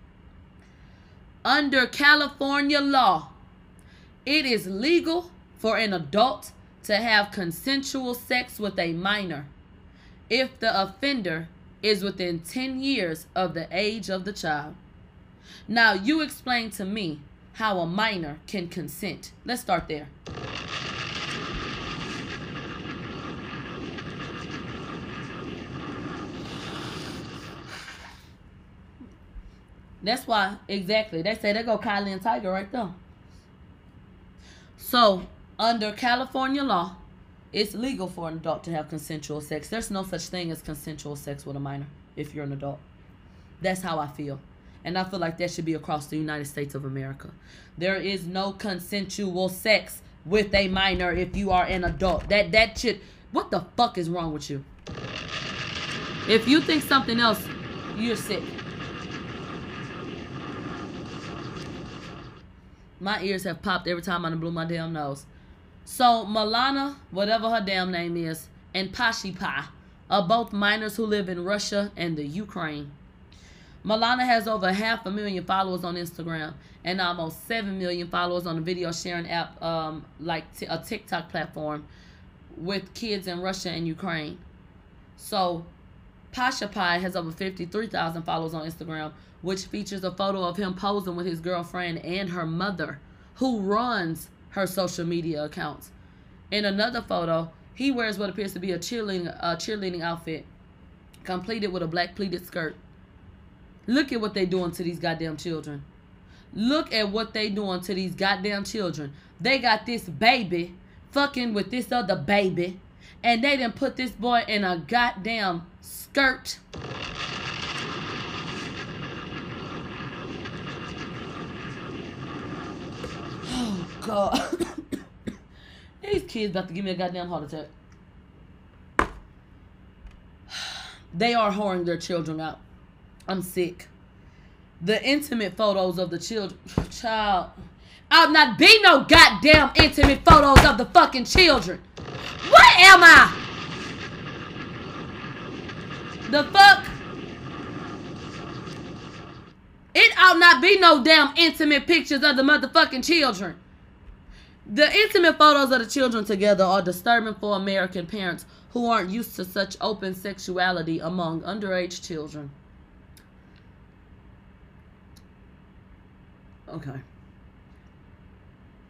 Under California law, it is legal for an adult to have consensual sex with a minor if the offender is within 10 years of the age of the child. Now, you explain to me how a minor can consent. Let's start there. That's why, exactly. They say they go Kylie and Tiger right there. So, under California law, it's legal for an adult to have consensual sex. There's no such thing as consensual sex with a minor if you're an adult. That's how I feel. And I feel like that should be across the United States of America. There is no consensual sex with a minor if you are an adult. That that should what the fuck is wrong with you? If you think something else, you're sick. My ears have popped every time I blew my damn nose. So Milana, whatever her damn name is, and Pashi Pa are both minors who live in Russia and the Ukraine. Milana has over half a million followers on Instagram and almost 7 million followers on the video sharing app um, like t- a TikTok platform with kids in Russia and Ukraine. So Pasha Pie has over 53,000 followers on Instagram, which features a photo of him posing with his girlfriend and her mother, who runs her social media accounts. In another photo, he wears what appears to be a cheerleading, a cheerleading outfit, completed with a black pleated skirt. Look at what they doing to these goddamn children. Look at what they doing to these goddamn children. They got this baby fucking with this other baby And they didn't put this boy in a goddamn skirt. Oh God. These kids about to give me a goddamn heart attack. They are whoring their children out. I'm sick. The intimate photos of the children. Child. I'll not be no goddamn intimate photos of the fucking children. What am I? The fuck? It ought not be no damn intimate pictures of the motherfucking children. The intimate photos of the children together are disturbing for American parents who aren't used to such open sexuality among underage children. Okay.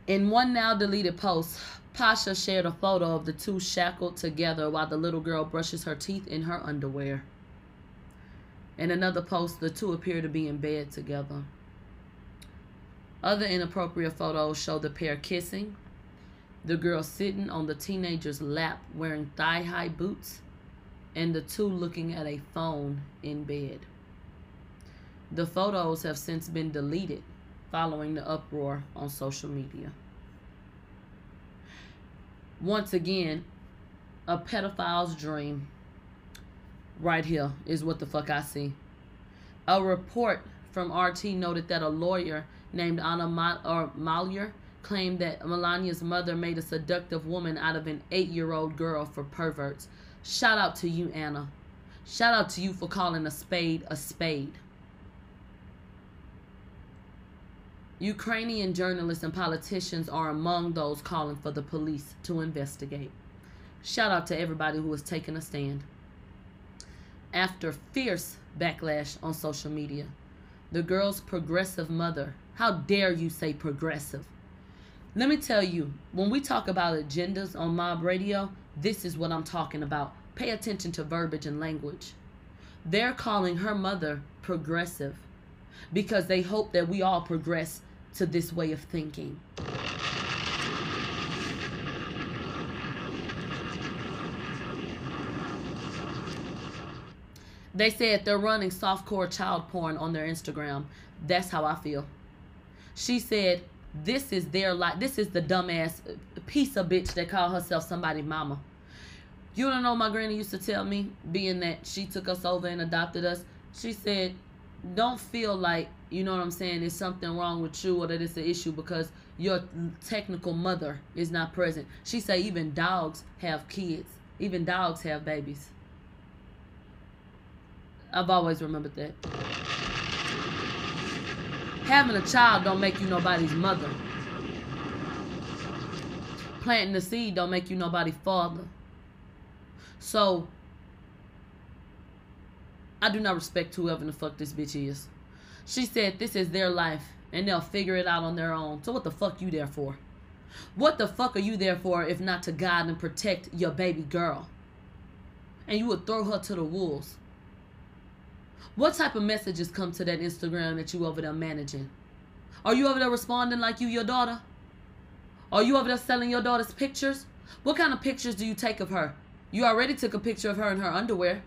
In one now deleted post, Pasha shared a photo of the two shackled together while the little girl brushes her teeth in her underwear. In another post, the two appear to be in bed together. Other inappropriate photos show the pair kissing, the girl sitting on the teenager's lap wearing thigh high boots, and the two looking at a phone in bed. The photos have since been deleted following the uproar on social media. Once again, a pedophile's dream. Right here is what the fuck I see. A report from RT noted that a lawyer named Anna Ma- or Malyer claimed that Melania's mother made a seductive woman out of an eight-year-old girl for perverts. Shout out to you, Anna. Shout out to you for calling a spade a spade. Ukrainian journalists and politicians are among those calling for the police to investigate. Shout out to everybody who has taken a stand. After fierce backlash on social media, the girl's progressive mother, how dare you say progressive? Let me tell you, when we talk about agendas on Mob Radio, this is what I'm talking about. Pay attention to verbiage and language. They're calling her mother progressive because they hope that we all progress to this way of thinking. They said they're running softcore child porn on their Instagram. That's how I feel. She said, This is their life. This is the dumbass piece of bitch that called herself somebody mama. You don't know my granny used to tell me, being that she took us over and adopted us. She said, Don't feel like, you know what I'm saying, there's something wrong with you or that it's an issue because your technical mother is not present. She say Even dogs have kids, even dogs have babies. I've always remembered that. Having a child don't make you nobody's mother. Planting the seed don't make you nobody's father. So I do not respect whoever the fuck this bitch is. She said this is their life and they'll figure it out on their own. So what the fuck you there for? What the fuck are you there for if not to guide and protect your baby girl? And you would throw her to the wolves. What type of messages come to that Instagram that you over there managing? Are you over there responding like you your daughter? Are you over there selling your daughter's pictures? What kind of pictures do you take of her? You already took a picture of her in her underwear.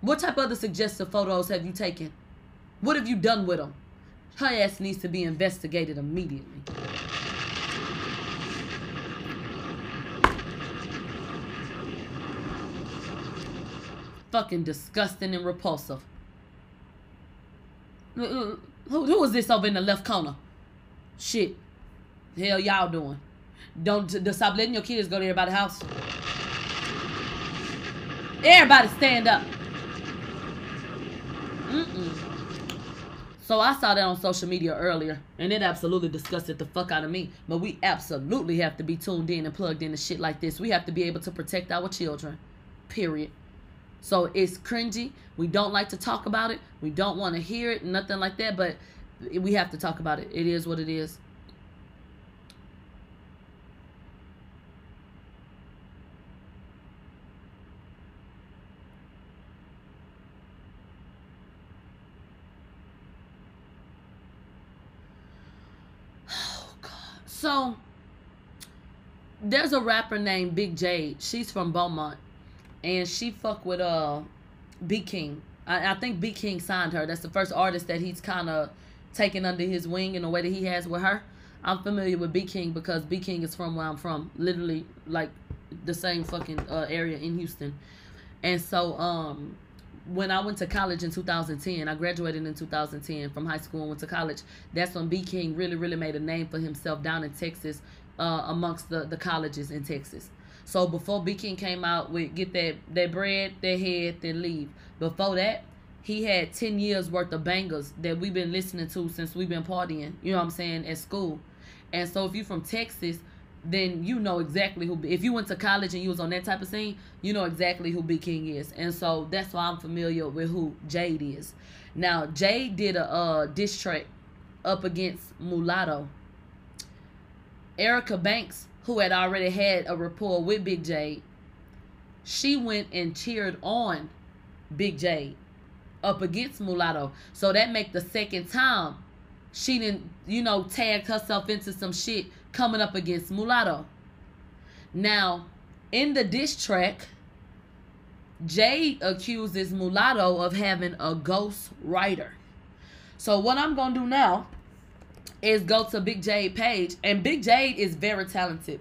What type of other suggestive photos have you taken? What have you done with them? Her ass needs to be investigated immediately. Fucking disgusting and repulsive. Who, who is this over in the left corner? Shit. Hell y'all doing? Don't, don't stop letting your kids go to everybody's house. Everybody stand up. Mm-mm. So I saw that on social media earlier, and it absolutely disgusted the fuck out of me. But we absolutely have to be tuned in and plugged into shit like this. We have to be able to protect our children. Period. So it's cringy. We don't like to talk about it. We don't want to hear it, nothing like that. But we have to talk about it. It is what it is. So there's a rapper named Big Jade. She's from Beaumont, and she fuck with uh, BeatKing. I, I think BeatKing signed her. That's the first artist that he's kind of taken under his wing in the way that he has with her. I'm familiar with BeatKing because BeatKing is from where I'm from, literally like the same fucking uh, area in Houston. And so, um, when I went to college in 2010, I graduated in 2010 from high school and went to college. That's when BeatKing really, really made a name for himself down in Texas, uh, amongst the, the colleges in Texas. So before BeatKing came out with get that that bread, that head, then leave. Before that, he had 10 years worth of bangers that we've been listening to since we've been partying. You know what I'm saying at school. And so if you're from Texas, then you know exactly who. If you went to college and you was on that type of scene, you know exactly who BeatKing is, and so that's why I'm familiar with who Jade is. Now Jade did a uh, diss track up against Mulatto. Erica Banks, who had already had a rapport with Big Jade, she went and cheered on Big Jade up against Mulatto. So that make the second time she didn't, you know, tag herself into some shit coming up against Mulatto. Now, in the diss track, Jade accuses Mulatto of having a ghost writer. So what I'm gonna do now is go to Big Jade page, and Big Jade is very talented.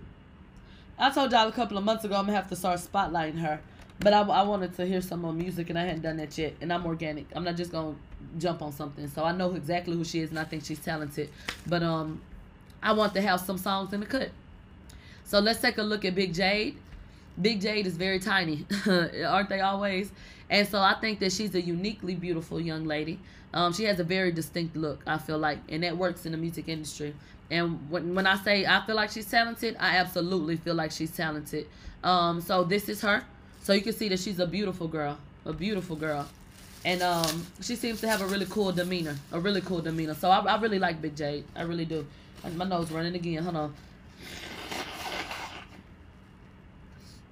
I told y'all a couple of months ago I'm gonna have to start spotlighting her, but I, I wanted to hear some more music, and I hadn't done that yet. And I'm organic. I'm not just gonna jump on something. So I know exactly who she is, and I think she's talented. But um, I want to have some songs in the cut. So let's take a look at Big Jade. Big Jade is very tiny, aren't they always? And so I think that she's a uniquely beautiful young lady. Um, she has a very distinct look, I feel like, and that works in the music industry. And when, when I say I feel like she's talented, I absolutely feel like she's talented. Um, so this is her. So you can see that she's a beautiful girl, a beautiful girl. And um, she seems to have a really cool demeanor, a really cool demeanor. So I, I really like Big Jade. I really do. My nose running again. Hold on.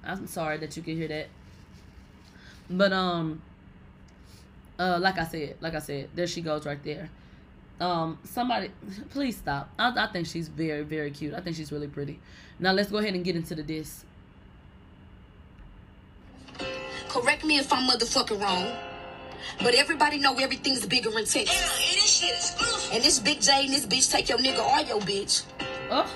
I'm sorry that you can hear that. But um uh like I said, like I said, there she goes right there. Um somebody please stop. I, I think she's very, very cute. I think she's really pretty. Now let's go ahead and get into the diss. Correct me if I'm motherfucking wrong. But everybody know everything's bigger in Texas. And this big J and this bitch take your nigga or your bitch. Oh.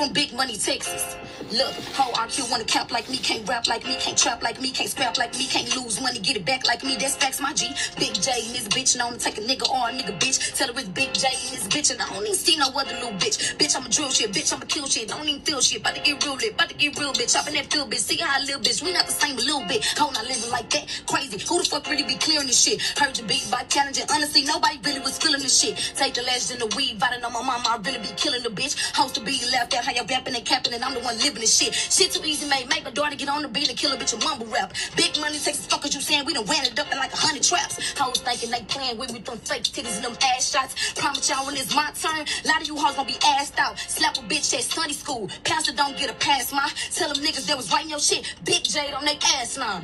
From Big Money, Texas. Look, how IQ wanna cap like me, can't rap like me, can't trap like me, can't scrap like me, can't lose money, get it back like me. That's facts, my G. Big J and this bitch known to take a nigga or a nigga bitch. Tell her it's Big J and this bitch, and I don't even see no other little bitch. Bitch, I'ma drill shit, bitch, I'ma kill shit. Don't even feel shit. About to get real lit, about to get real bitch. Chopping that field bitch. See how I live, bitch. We not the same a little bit. How not living like that? Crazy. Who the fuck really be clearing this shit? Heard you beat by challenging. Honestly, nobody really was feeling this shit. Take the in the weed, biting on my mama. I really be killing the bitch. Host to be left out, you rapping and capping, and I'm the one living this shit. Shit too easy, mate. Make my daughter get on the beat and kill a bitch and mumble rap. Big money takes fuckers, you saying we done ran it up in like a hundred traps. Hoes thinking they playing with me, them fake titties and them ass shots. Promise y'all when it's my turn, a lot of you hoes gonna be assed out. Slap a bitch at Sunday school. Pastor don't get a pass, my. Tell them niggas that was writing your shit. Big Jade on they ass now.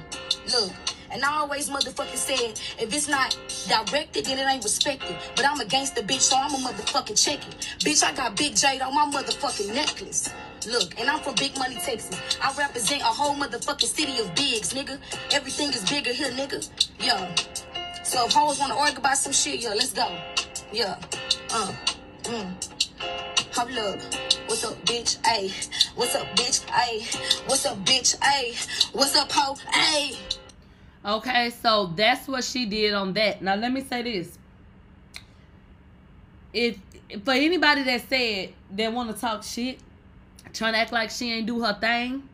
Look. And I always motherfucking said, if it's not directed, then it ain't respected. But I'm a gangster bitch, so I'm a motherfucking check it. Bitch, I got Big Jade on my motherfucking necklace. Look, and I'm from Big Money, Texas. I represent a whole motherfucking city of bigs, nigga. Everything is bigger here, nigga. Yeah. So if hoes wanna argue about some shit, yeah, let's go. Yeah. Uh. Mm. Hold up. What's up, bitch? Ayy. What's up, bitch? Ayy. What's up, bitch? Ayy. What's up, hoe? Ayy. Okay, so that's what she did on that. Now let me say this. If for anybody that said they want to talk shit, trying to act like she ain't do her thing,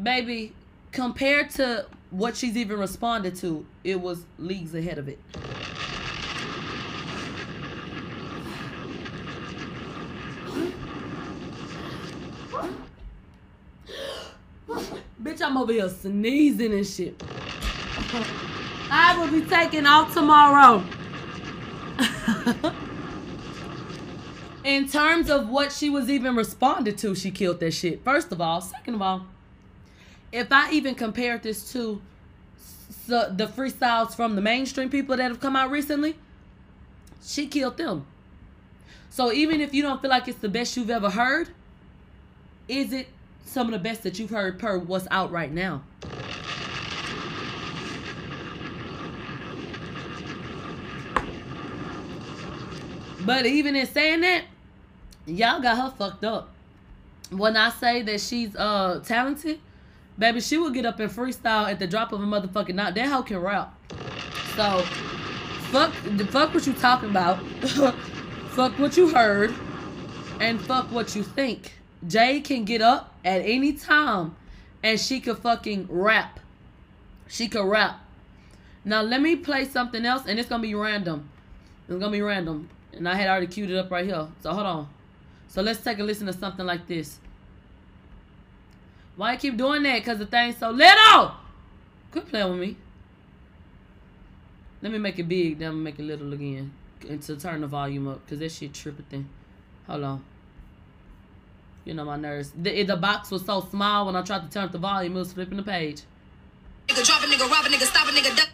baby, compared to what she's even responded to, it was leagues ahead of it. Bitch, I'm over here sneezing and shit. I will be taking off tomorrow. In terms of what she was even responded to, she killed that shit. First of all. Second of all, if I even compared this to the, the freestyles from the mainstream people that have come out recently, she killed them. So even if you don't feel like it's the best you've ever heard, is it some of the best that you've heard per what's out right now? But even in saying that, y'all got her fucked up. When I say that she's uh talented, baby, she will get up and freestyle at the drop of a motherfucking knot. That hoe can rap. So fuck the fuck what you talking about. fuck what you heard. And fuck what you think. Jay can get up at any time and she could fucking rap. She could rap. Now let me play something else and it's gonna be random. It's gonna be random. And I had already queued it up right here. So hold on. So let's take a listen to something like this. Why keep doing that? Cause the thing's so little. Quit playing with me. Let me make it big, then make it little again. And to turn the volume up. Cause that shit tripping. Hold on. You know my nerves. The, the box was so small when I tried to turn up the volume, it was flipping the page. Nigga drop a nigga, rob a nigga, stop a nigga, duck.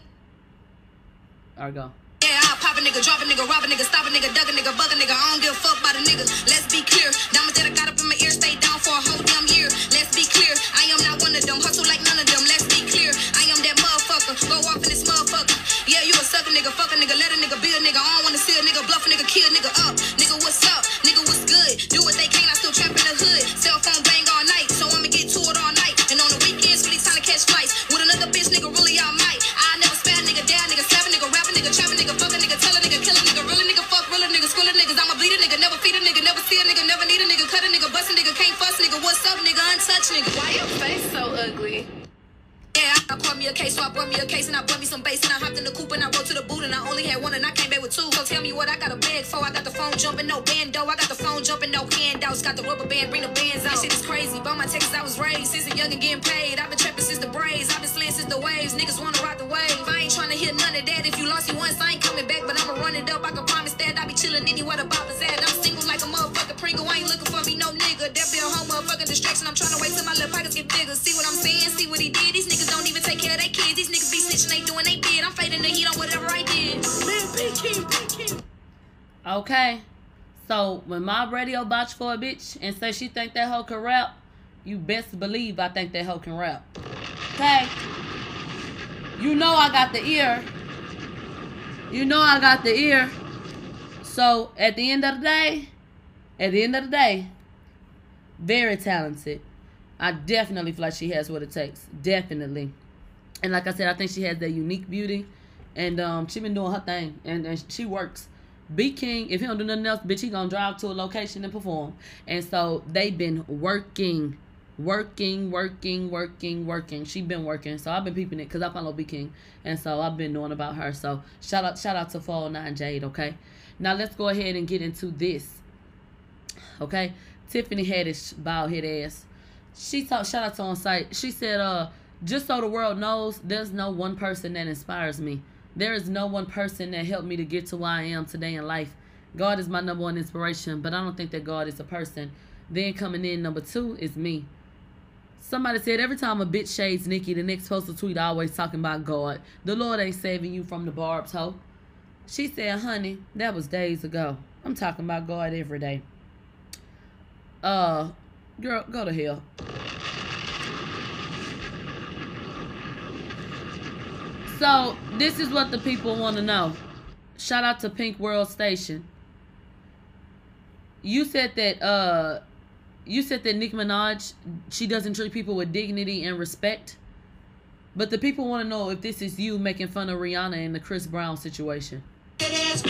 There we go. Yeah, I pop a nigga, drop a nigga, rob a nigga, stop a nigga, duck a nigga, bug a nigga. I don't give a fuck about a nigga. Let's be clear. Diamonds that I got up in my ear stay down for a whole damn year. Let's be clear. I am not one of them. Hustle like none of them. Let's be clear. I am that motherfucker. Go off in this motherfucker. Yeah, you a sucker nigga, fuck a nigga, let a nigga be a nigga. I don't wanna see a nigga bluff a nigga, kill a nigga up. Nigga, what's up? Nigga, what's good? Do what they can, I still trap in the hood. Cell phone bang all night, so I'ma get to it all night. And on the weekends, really time to catch flights. With another bitch, nigga, really all might. I never spare a nigga, a nigga, slap a nigga, rap a nigga, trap a nigga, fuck a nigga, tell a nigga, kill a nigga, real a nigga, fuck real a nigga, school a niggas. I'ma bleed a nigga, never feed a nigga, never see a nigga, never need a nigga, cut a nigga, bust a nigga, can't fuss nigga, what's up nigga, untouched nigga. Why your face so ugly? Yeah, I bought me a case, so I bought me a case and I bought me some bass and I hopped in the coupe and I rode to the boot and I only had one and I came back with two. So tell me what I got a bag for. I got the phone jumping, no bando. I got the phone jumping, no handouts. Got the rubber band, bring the bands out. Shit is crazy. Bought my Texas, I was raised. Since a young and getting paid. I've been trapping since the braids. I've been slaying since the waves. Niggas wanna ride the wave. I ain't trying to hear none of that. If you lost it once, I ain't coming back. But I'ma run it up. I can promise that I be chilling anywhere the boppers at. I'm single like a motherfucker Pringle. I ain't looking for me no nigga. That be a whole motherfucking distraction. I'm trying to wait till my little pockets get bigger. See what I'm saying? See what he did? These niggas don't even take care of their kids. These niggas be snitching, they doing they bid. I'm fading the heat on whatever I did. Man, big king, big king. Okay. So when my radio vouch for a bitch and say she think that hoe can rap, you best believe I think that hoe can rap. Okay. You know I got the ear. You know I got the ear. So at the end of the day, at the end of the day, very talented. I definitely feel like she has what it takes. Definitely. And like I said, I think she has that unique beauty. And um, she been doing her thing. And, and she works. BeatKing, if he don't do nothing else, bitch, he gonna drive to a location and perform. And so they've been working, working, working, working, working. She been working. So I've been peeping it because I follow BeatKing. And so I've been knowing about her. So shout out shout out to Fall 9 Jade, okay? Now let's go ahead and get into this. Okay? Tiffany Haddish, bald head ass. She talked shout out to on site. She said, uh, just so the world knows, there's no one person that inspires me. There is no one person that helped me to get to where I am today in life. God is my number one inspiration, but I don't think that God is a person. Then coming in number two is me. Somebody said every time a bitch shades Nikki, the next post tweet always talking about God. The Lord ain't saving you from the barbs, hoe. She said, honey, that was days ago. I'm talking about God every day. Uh, girl, go to hell. So this is what the people want to know. Shout out to Pink World Station. You said that uh you said that Nicki Minaj she doesn't treat people with dignity and respect. But the people want to know if this is you making fun of Rihanna in the Chris Brown situation. Just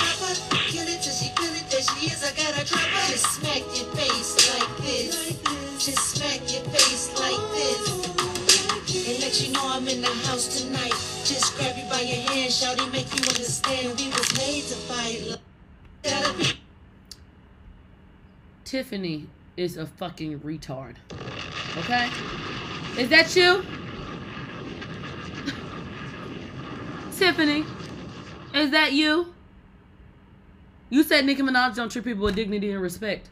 smack your face like this. Just smack your face like this. And let you know I'm in the house tonight. Just grab you by your hand, shout it, make you understand we was made to fight. Gotta Tiffany is a fucking retard. Okay? Is that you? Tiffany, is that you? You said Nicki Minaj don't treat people with dignity and respect.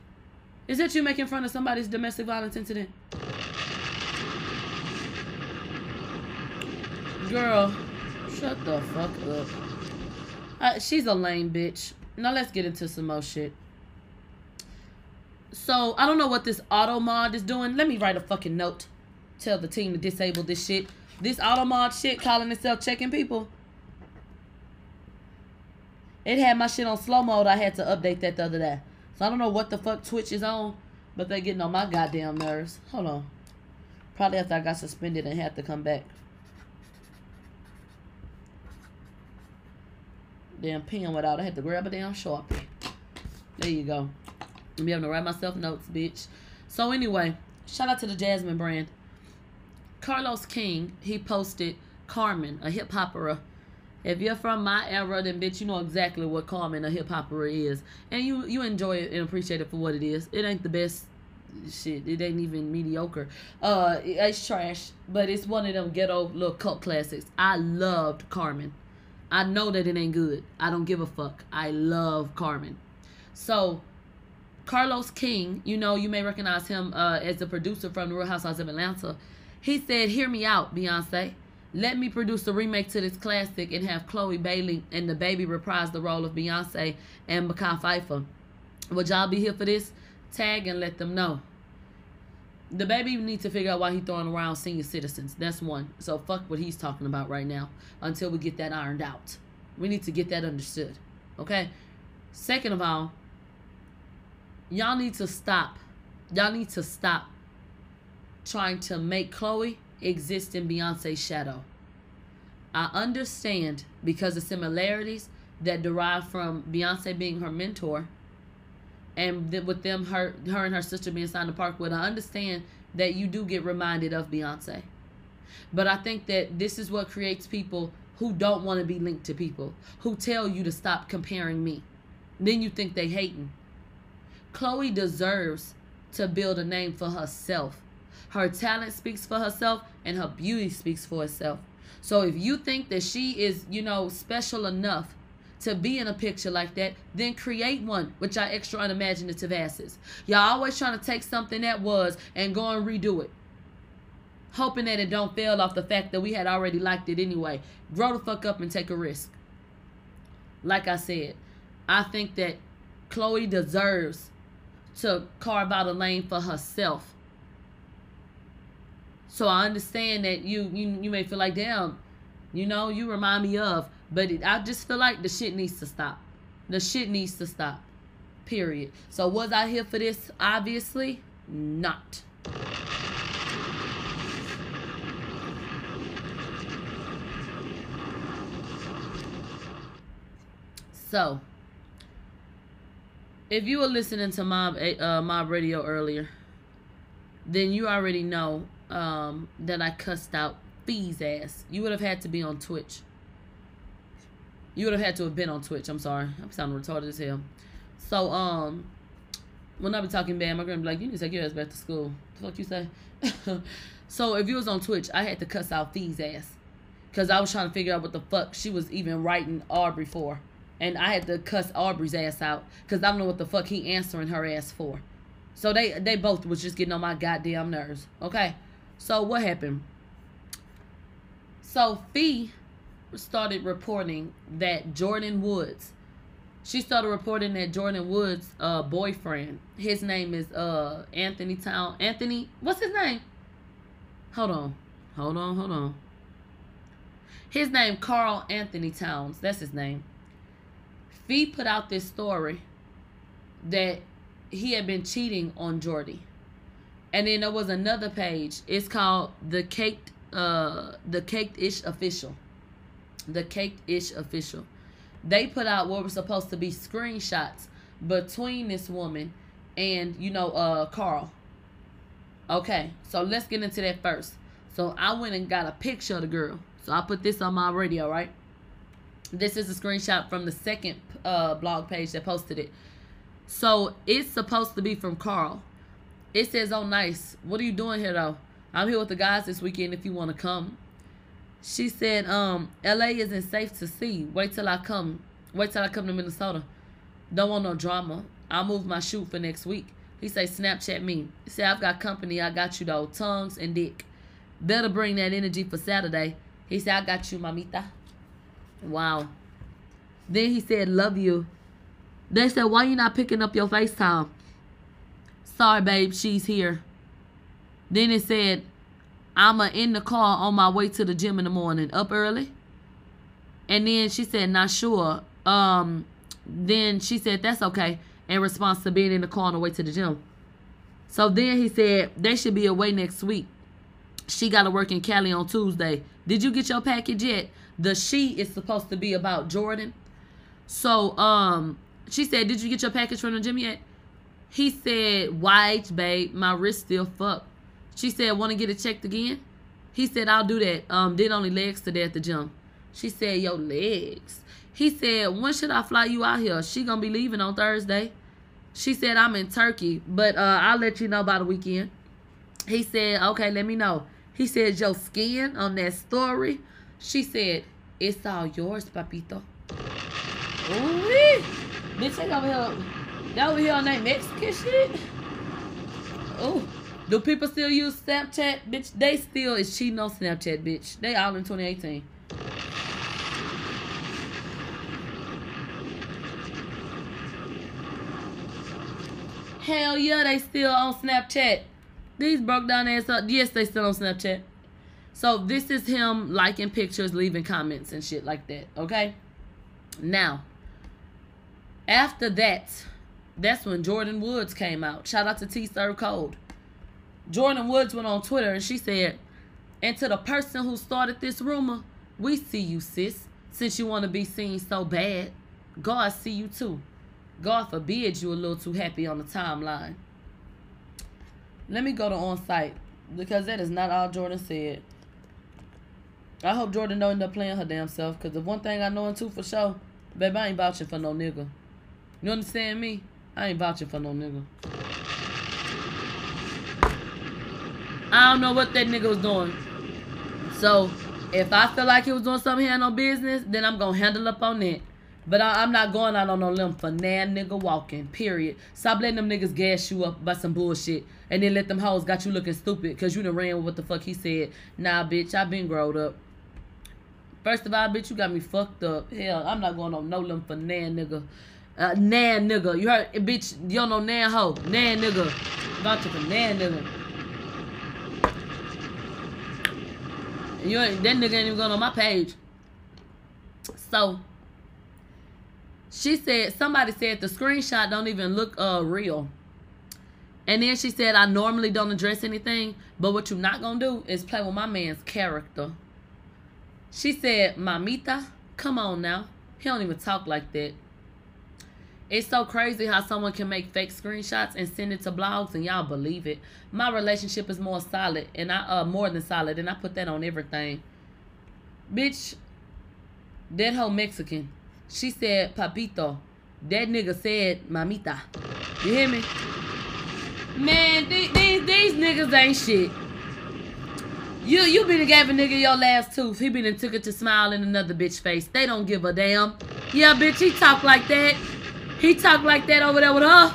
Is that you making fun of somebody's domestic violence incident? Girl, shut the fuck up. Uh, she's a lame bitch. Now let's get into some more shit. So I don't know what this auto mod is doing. Let me write a fucking note. Tell the team to disable this shit. This auto mod shit calling itself checking people. It had my shit on slow mode. I had to update that the other day. So I don't know what the fuck Twitch is on, but they getting on my goddamn nerves. Hold on. Probably after I got suspended and had to come back. Damn pen went out. I had to grab a damn sharpie. There you go. I'm be able to write myself notes, bitch. So anyway, shout out to the Jasmine brand. Carlos King, he posted Carmen, a hip hopera. If you're from my era, then bitch, you know exactly what Carmen, a hip hopper is. And you you enjoy it and appreciate it for what it is. It ain't the best shit. It ain't even mediocre. Uh it's trash. But it's one of them ghetto little cult classics. I loved Carmen. I know that it ain't good. I don't give a fuck. I love Carmen. So Carlos King, you know, you may recognize him uh, as the producer from The Real Housewives of Atlanta. He said, "Hear me out, Beyonce. Let me produce a remake to this classic and have Chloe Bailey and the baby reprise the role of Beyonce and Mekhi Phifer. Would y'all be here for this? Tag and let them know." The baby needs to figure out why he throwing around senior citizens. That's one. So fuck what he's talking about right now until we get that ironed out. We need to get that understood. Okay? Second of all, y'all need to stop. Y'all need to stop trying to make Chloe exist in Beyonce's shadow. I understand because of similarities that derive from Beyonce being her mentor and th- with them her her and her sister being signed to Parkwood, I understand that you do get reminded of Beyonce. But I think that this is what creates people who don't want to be linked to people, who tell you to stop comparing me. Then you think they hating. Chloe deserves to build a name for herself. Her talent speaks for herself and her beauty speaks for itself. So if you think that she is, you know, special enough to be in a picture like that, then create one with your extra unimaginative asses. Y'all always trying to take something that was and go and redo it. Hoping that it don't fail off the fact that we had already liked it anyway. Grow the fuck up and take a risk. Like I said, I think that Chloe deserves to carve out a lane for herself. So I understand that you you you may feel like damn, you know, you remind me of, but it, I just feel like the shit needs to stop. The shit needs to stop. Period. So was I here for this? Obviously not. So, if you were listening to Mob uh, Mob Radio earlier, then you already know um, that I cussed out Fee's ass. You would have had to be on Twitch. You would have had to have been on Twitch. I'm sorry. I'm sounding retarded as hell. So, um, when I be talking bad, my grandma be like, you need to take your ass back to school. The fuck you say? so, if you was on Twitch, I had to cuss out Fee's ass. Because I was trying to figure out what the fuck she was even writing Aubrey for. And I had to cuss Aubrey's ass out. Because I don't know what the fuck he answering her ass for. So, they, they both was just getting on my goddamn nerves. Okay? So, what happened? So, Fee started reporting that Jordyn Woods, she started reporting that Jordyn Woods' uh, boyfriend, his name is uh, Anthony Town. Anthony, what's his name? Hold on, hold on, hold on. His name Karl-Anthony Towns. That's his name. Fee put out this story that he had been cheating on Jordy. And then there was another page. It's called the Caked uh the Caked Ish Official the Caked Ish official. They put out what were supposed to be screenshots between this woman and you know uh Karl. Okay, so let's get into that first. So I went and got a picture of the girl. So I put this on my radio, right? This is a screenshot from the second uh blog page that posted it. So it's supposed to be from Karl. It says, "Oh, nice. What are you doing here, though? I'm here with the guys this weekend. If you want to come." She said, um, LA isn't safe to see. Wait till I come. Wait till I come to Minnesota. Don't want no drama. I'll move my shoot for next week. He say, Snapchat me. He say, I've got company. I got you though. Tongues and dick. Better bring that energy for Saturday. He said, I got you, mamita. Wow. Then he said, love you. They said, why you not picking up your FaceTime? Sorry, babe, she's here. Then it said, I'ma in the car on my way to the gym in the morning, up early. And then she said, not sure. Um, then she said, that's okay. In response to being in the car on the way to the gym. So then he said, they should be away next week. She got to work in Cali on Tuesday. Did you get your package yet? The she is supposed to be about Jordyn. So um, she said, did you get your package from the gym yet? He said, YH, babe, my wrist still fucked. She said, want to get it checked again? He said, I'll do that. Um, did only legs today at the gym. She said, your legs. He said, when should I fly you out here? She gonna be leaving on Thursday. She said, I'm in Turkey, but uh, I'll let you know by the weekend. He said, okay, let me know. He said, your skin on that story. She said, it's all yours, papito. Ooh, bitch, they over here. They over here on that Mexican shit. Oh, do people still use Snapchat? Bitch, they still is cheating on Snapchat, bitch. They all in 2018. Hell yeah, they still on Snapchat. These broke down ass up. Yes, they still on Snapchat. So this is him liking pictures, leaving comments and shit like that. Okay. Now, after that, that's when Jordyn Woods came out. Shout out to T Serve Code. Jordyn Woods went on Twitter and she said, And to the person who started this rumor, we see you, sis. Since you want to be seen so bad, God see you too. God forbid you a little too happy on the timeline. Let me go to on site because that is not all Jordyn said. I hope Jordyn don't end up playing her damn self because the one thing I know and two for sure, baby, I ain't vouching for no nigga. You understand me? I ain't vouching for no nigga. I don't know what that nigga was doing. So, if I feel like he was doing something he had no business, then I'm going to handle up on that. But I, am not going out on no limb for nan nigga walking, period. Stop letting them niggas gas you up by some bullshit. And then let them hoes got you looking stupid because you done ran with what the fuck he said. Nah, bitch, I been growed up. First of all, bitch, you got me fucked up. Hell, I'm not going on no limb for nan nigga. Uh, nan nigga. You heard, it bitch, you don't know nan hoe. Nan nigga. Voucher for nan nigga. You ain't, that nigga ain't even going on my page. So, she said, somebody said the screenshot don't even look uh real. And then she said, I normally don't address anything, but what you're not going to do is play with my man's character. She said, Mamita, come on now. He don't even talk like that. It's so crazy how someone can make fake screenshots and send it to blogs and y'all believe it. My relationship is more solid and I uh more than solid and I put that on everything. Bitch, that whole Mexican. She said papito. That nigga said mamita. You hear me? Man, these, these, these niggas ain't shit. You you been gave a nigga your last tooth. He been and took it to smile in another bitch face. They don't give a damn. Yeah, bitch, he talk like that. He talk like that over there with her.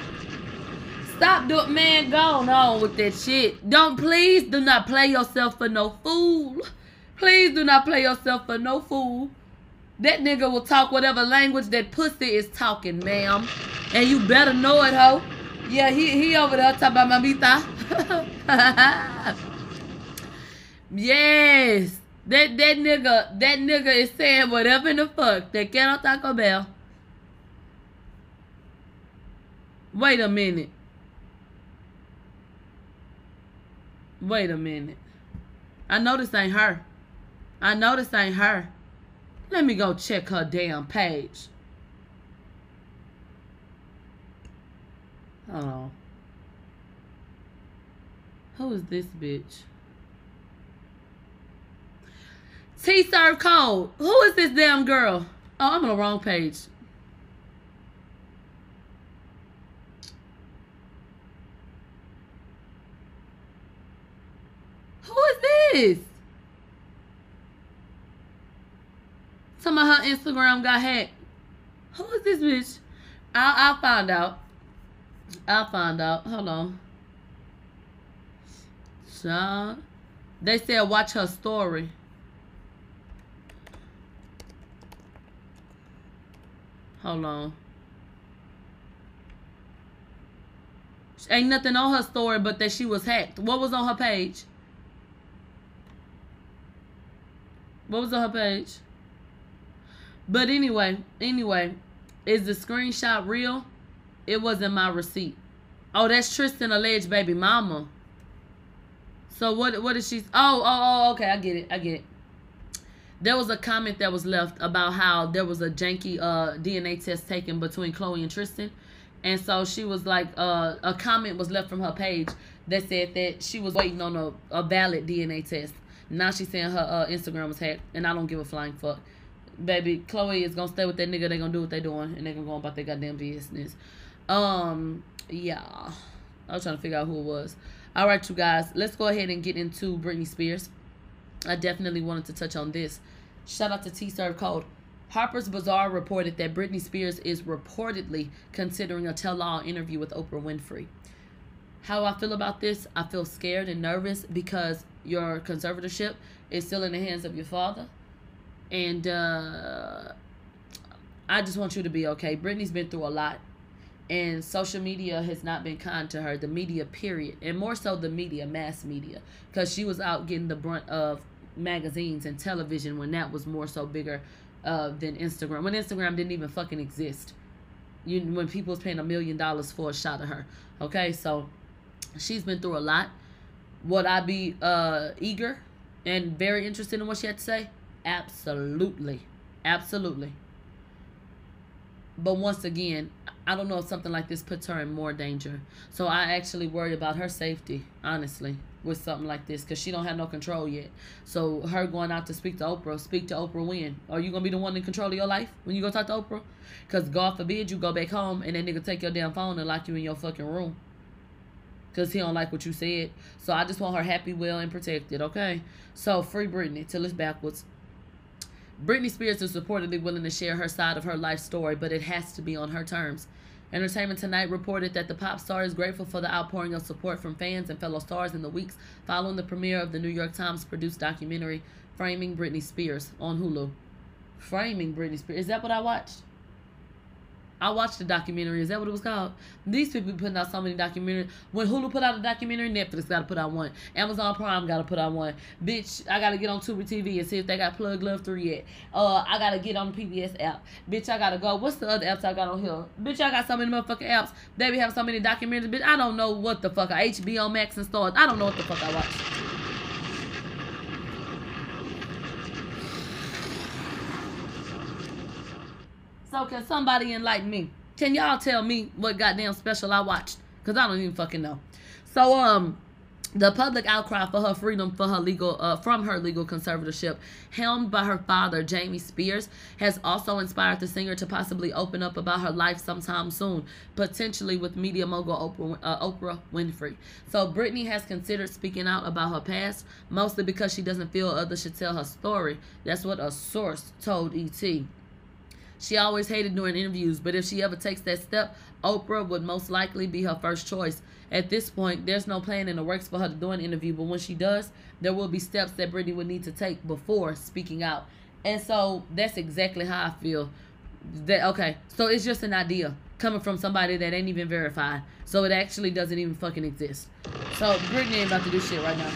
Stop doing, man. Go on with that shit. Don't please do not play yourself for no fool. Please do not play yourself for no fool. That nigga will talk whatever language that pussy is talking, ma'am. And you better know it, ho. Yeah, he, he over there talking about mamita. yes. That that nigga, that nigga is saying whatever in the fuck. That quiero Taco Bell. Wait a minute. Wait a minute. I know this ain't her. I know this ain't her. Let me go check her damn page. Hold on. Who is this bitch? T serve code. Who is this damn girl? Oh, I'm on the wrong page. Who is this? Some of her Instagram got hacked. Who is this bitch? I'll, I'll find out. I'll find out. Hold on. So, they said watch her story. Hold on. Ain't nothing on her story but that she was hacked. What was on her page? What was on her page? But anyway, anyway, is the screenshot real? It wasn't my receipt. Oh, that's Tristan alleged baby mama. So what what is she oh oh oh okay, I get it. I get it. There was a comment that was left about how there was a janky uh DNA test taken between Khloé and Tristan. And so she was like uh a comment was left from her page that said that she was waiting on a, a valid DNA test. Now she's saying her uh, Instagram was hacked and I don't give a flying fuck. Baby, Khloé is gonna stay with that nigga, they gonna do what they doing and they gonna go about their goddamn business. Um yeah. I was trying to figure out who it was. All right, you guys, let's go ahead and get into Britney Spears. I definitely wanted to touch on this. Shout out to T Serve Code. Harper's Bazaar reported that Britney Spears is reportedly considering a tell all interview with Oprah Winfrey. How I feel about this, I feel scared and nervous because your conservatorship is still in the hands of your father. And uh, I just want you to be okay. Britney's been through a lot. And social media has not been kind to her. The media period. And more so the media mass media. Because she was out getting the brunt of magazines and television when that was more so bigger uh, than instagram. When instagram didn't even fucking exist. You when people was paying a million dollars for a shot of her. Okay? So she's been through a lot would i be uh eager and very interested in what she had to say absolutely absolutely but once again, I don't know if something like this puts her in more danger. So I actually worry about her safety, honestly, with something like this, because she don't have no control yet. So her going out to speak to Oprah, speak to Oprah when? Are you gonna be the one in control of your life when you go talk to Oprah? Because God forbid you go back home and that nigga take your damn phone and lock you in your fucking room. Cause he don't like what you said. So I just want her happy, well, and protected. Okay. So free Britney till it's backwards. Britney Spears is reportedly willing to share her side of her life story, but it has to be on her terms. Entertainment Tonight reported that the pop star is grateful for the outpouring of support from fans and fellow stars in the weeks following the premiere of the New York Times produced documentary Framing Britney Spears on Hulu. Framing Britney Spears. Is that what I watched? I watched the documentary. Is that what it was called? These people be putting out so many documentaries. When Hulu put out a documentary, Netflix got to put out one. Amazon Prime got to put out one. Bitch, I got to get on Tubi TV and see if they got Plug Love 3 yet. Uh, I got to get on the PBS app. Bitch, I got to go. What's the other apps I got on here? Bitch, I got so many motherfucking apps. They be having so many documentaries. Bitch, I don't know what the fuck. HBO Max and stars. I don't know what the fuck I watch. So can somebody enlighten me? Can y'all tell me what goddamn special I watched? Cause I don't even fucking know. So um the public outcry for her freedom for her legal uh, from her legal conservatorship helmed by her father jamie spears has also inspired the singer to possibly open up about her life sometime soon potentially with media mogul oprah, uh, oprah winfrey so britney has considered speaking out about her past mostly because she doesn't feel others should tell her story that's what a source told et she always hated doing interviews, but if she ever takes that step, Oprah would most likely be her first choice. At this point, there's no plan in the works for her to do an interview, but when she does, there will be steps that Britney would need to take before speaking out. And so that's exactly how I feel. That okay, so it's just an idea coming from somebody that ain't even verified. So it actually doesn't even fucking exist. So Britney ain't about to do shit right now.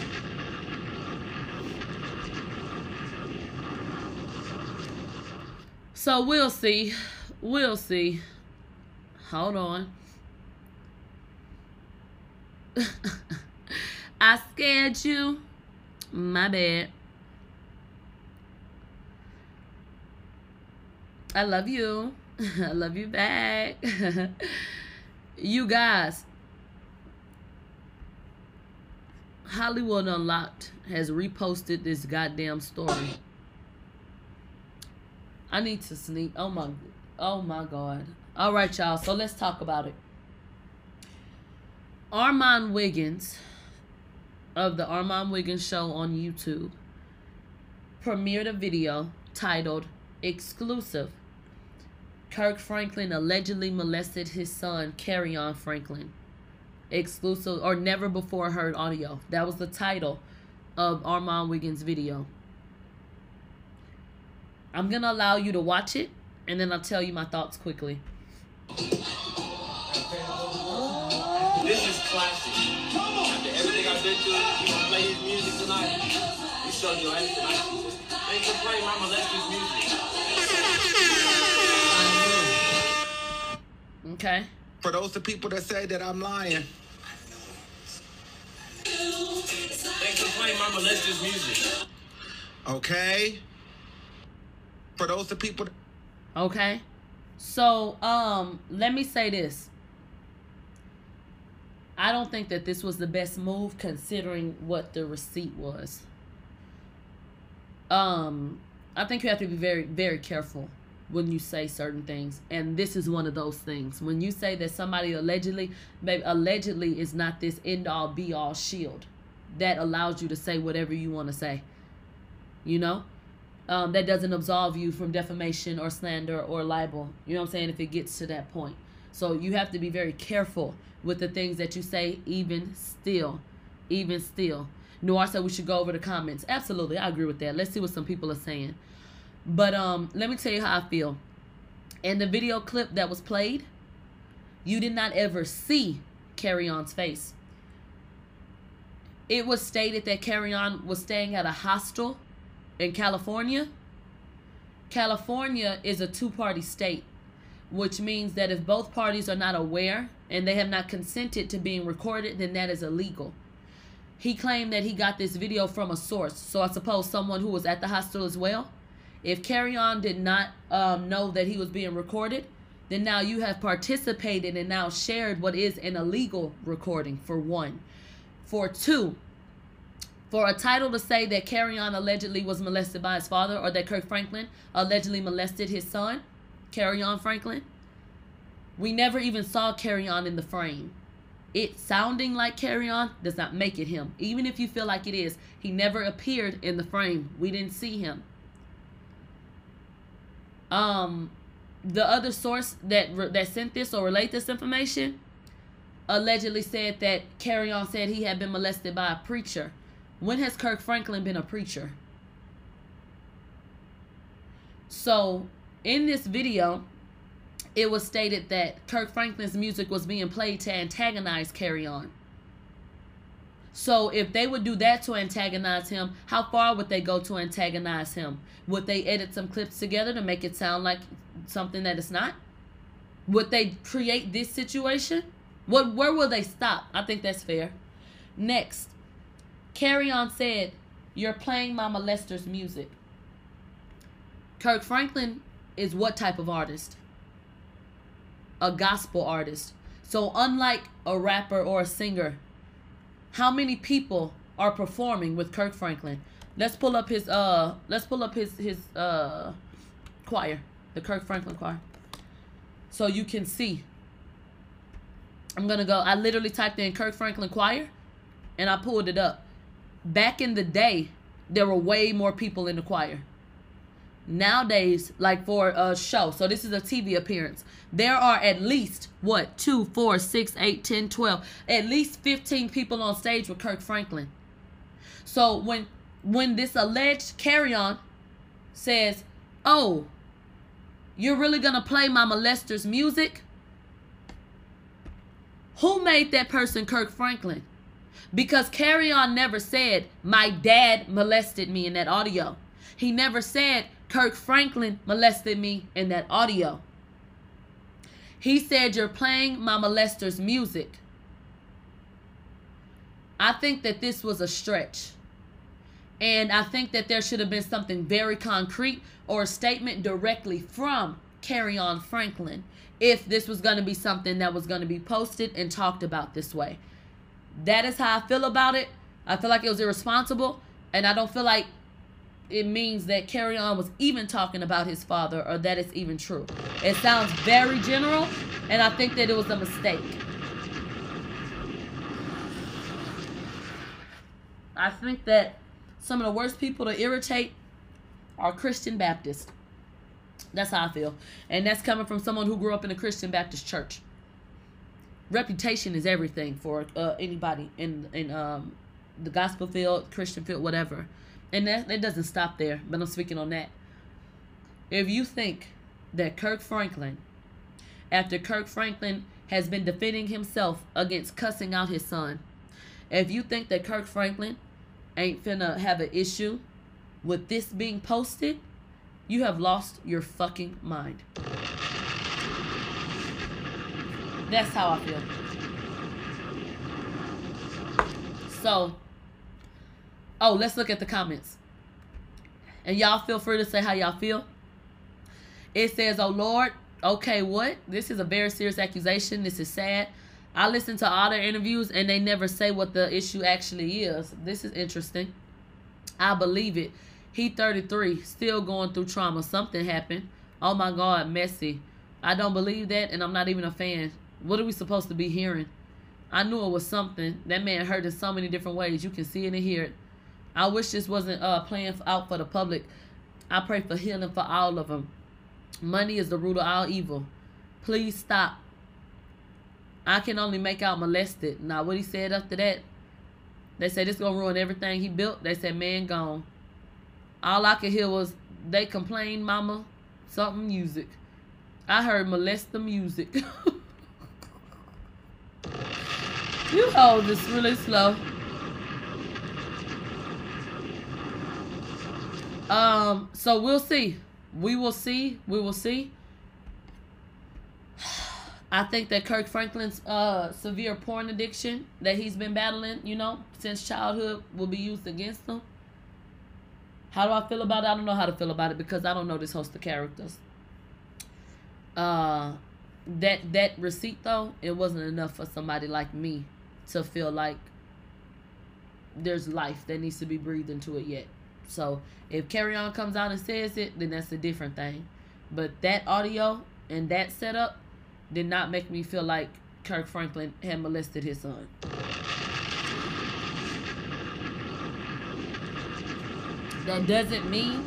So we'll see. We'll see. Hold on. I scared you. My bad. I love you. I love you back. you guys, Hollywood Unlocked has reposted this goddamn story. I need to sleep. Oh my, oh my God. All right, y'all. So let's talk about it. Armon Wiggins of the Armon Wiggins Show on YouTube premiered a video titled Exclusive. Kirk Franklin allegedly molested his son, Kerrion Franklin. Exclusive or never before heard audio. That was the title of Armon Wiggins' video. I'm going to allow you to watch it, and then I'll tell you my thoughts quickly. This is classic. After everything I've been through, you gonna play his music tonight? You showed your ass tonight. They can play Mama Lester's music. Okay. For those the people that say that I'm lying, They can play Mama Lester's music. okay? For those the people Okay. So, um, let me say this. I don't think that this was the best move considering what the receipt was. Um, I think you have to be very, very careful when you say certain things, and this is one of those things. When you say that somebody allegedly, babe, allegedly is not this end all be all shield that allows you to say whatever you want to say. You know, um, that doesn't absolve you from defamation or slander or libel. You know what I'm saying? If it gets to that point. So you have to be very careful with the things that you say, even still. Even still. Noir said we should go over the comments. Absolutely, I agree with that. Let's see what some people are saying. But um, let me tell you how I feel. In the video clip that was played, you did not ever see Kerrion's face. It was stated that Kerrion was staying at a hostel in California. California is a two party state, which means that if both parties are not aware and they have not consented to being recorded, then that is illegal. He claimed that he got this video from a source, so I suppose someone who was at the hostel as well. If Kerrion did not um, know that he was being recorded, then now you have participated and now shared what is an illegal recording, for one. For two, for a title to say that Kerrion allegedly was molested by his father or that Kirk Franklin allegedly molested his son, Kerrion Franklin, we never even saw Kerrion in the frame. It sounding like Kerrion does not make it him. Even if you feel like it is, he never appeared in the frame. We didn't see him. Um, the other source that that sent this or relayed this information allegedly said that Kerrion said he had been molested by a preacher. When has Kirk Franklin been a preacher? So, in this video, it was stated that Kirk Franklin's music was being played to antagonize Kerrion. So, if they would do that to antagonize him, how far would they go to antagonize him? Would they edit some clips together to make it sound like something that it's not? Would they create this situation? What where will they stop? I think that's fair. Next, Kerrion said, You're playing Mama Lester's music. Kirk Franklin is what type of artist? A gospel artist. So, unlike a rapper or a singer, how many people are performing with Kirk Franklin? Let's pull up his uh let's pull up his his uh choir, the Kirk Franklin choir. So you can see. I'm gonna go. I literally typed in Kirk Franklin choir and I pulled it up back in the day, there were way more people in the choir. Nowadays, like for a show, so this is a TV appearance, there are at least, what, 2, 4, 6, 8, 10, 12, at least 15 people on stage with Kirk Franklin. So when when this alleged Kerrion says, Oh, you're really gonna play my molester's music? Who made that person Kirk Franklin? Because Kerrion never said, My dad molested me in that audio. He never said, Kirk Franklin molested me in that audio. He said, You're playing my molester's music. I think that this was a stretch. And I think that there should have been something very concrete or a statement directly from Kerrion Franklin if this was going to be something that was going to be posted and talked about this way. That is how I feel about it. I feel like it was irresponsible, and I don't feel like it means that Kerrion was even talking about his father or that it's even true. It sounds very general, and I think that it was a mistake. I think that some of the worst people to irritate are Christian Baptists. That's how I feel. And that's coming from someone who grew up in a Christian Baptist church. Reputation is everything for uh, anybody in in um, the gospel field, Christian field, whatever. And that, that doesn't stop there, but I'm speaking on that. If you think that Kirk Franklin, after Kirk Franklin has been defending himself against cussing out his son. If you think that Kirk Franklin ain't finna have an issue with this being posted, you have lost your fucking mind. That's how I feel. So, oh, let's look at the comments. And y'all feel free to say how y'all feel. It says, Oh Lord, okay, what? This is a very serious accusation. This is sad. I listen to all their interviews and they never say what the issue actually is. This is interesting. I believe it. He 33, still going through trauma. Something happened. Oh my God, messy. I don't believe that and I'm not even a fan. What are we supposed to be hearing? I knew it was something. That man hurt in so many different ways. You can see it and hear it. I wish this wasn't uh, playing out for the public. I pray for healing for all of them. Money is the root of all evil. Please stop. I can only make out molested. Now, what he said after that, they said it's going to ruin everything he built. They said, man, gone. All I could hear was, they complained, mama, something music. I heard molest the music. you hold this really slow. Um, so we'll see. We will see. We will see. I think that Kirk Franklin's uh severe porn addiction that he's been battling, you know, since childhood will be used against him. How do I feel about it? I don't know how to feel about it because I don't know this host of characters. Uh that that receipt though, it wasn't enough for somebody like me to feel like there's life that needs to be breathed into it yet. So if Kerrion comes out and says it, then that's a different thing. But that audio and that setup did not make me feel like Kirk Franklin had molested his son. That doesn't mean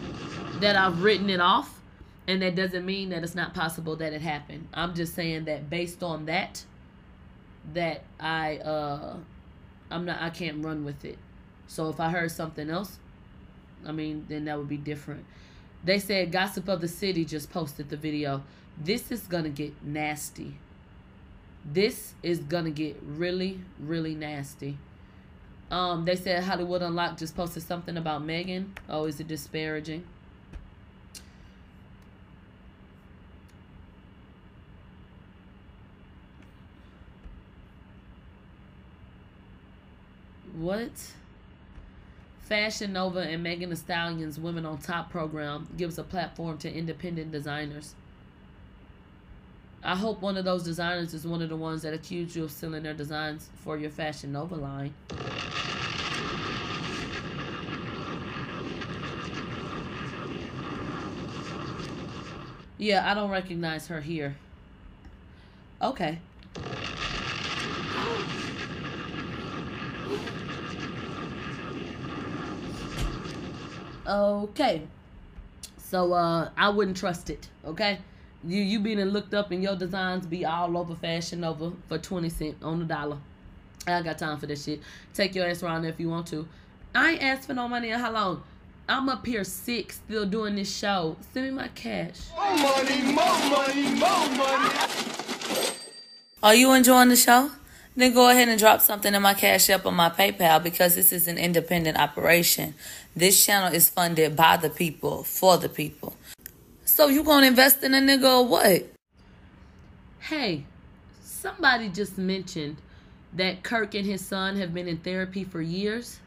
that I've written it off, and that doesn't mean that it's not possible that it happened. I'm just saying that based on that, that I uh I'm not I can't run with it. So if I heard something else, I mean, then that would be different. They said Gossip of the City just posted the video. This is going to get nasty. This is going to get really, really nasty. Um, they said Hollywood Unlocked just posted something about Megan. Oh, is it disparaging? What? Fashion Nova and Megan Thee Stallion's Women on Top program gives a platform to independent designers. I hope one of those designers is one of the ones that accused you of stealing their designs for your Fashion Nova line. Yeah, I don't recognize her here. Okay. Okay. So uh I wouldn't trust it, okay? You you being looked up and your designs be all over Fashion Nova for 20 cent on the dollar. I ain't got time for this shit. Take your ass around there if you want to. I ain't asked for no money in how long? I'm up here sick still doing this show. Send me my cash. More money, more money, more money. Are you enjoying the show? Then go ahead and drop something in my Cash App or my PayPal because this is an independent operation. This channel is funded by the people, for the people. So you gonna invest in a nigga or what? Hey, somebody just mentioned that Kirk and his son have been in therapy for years.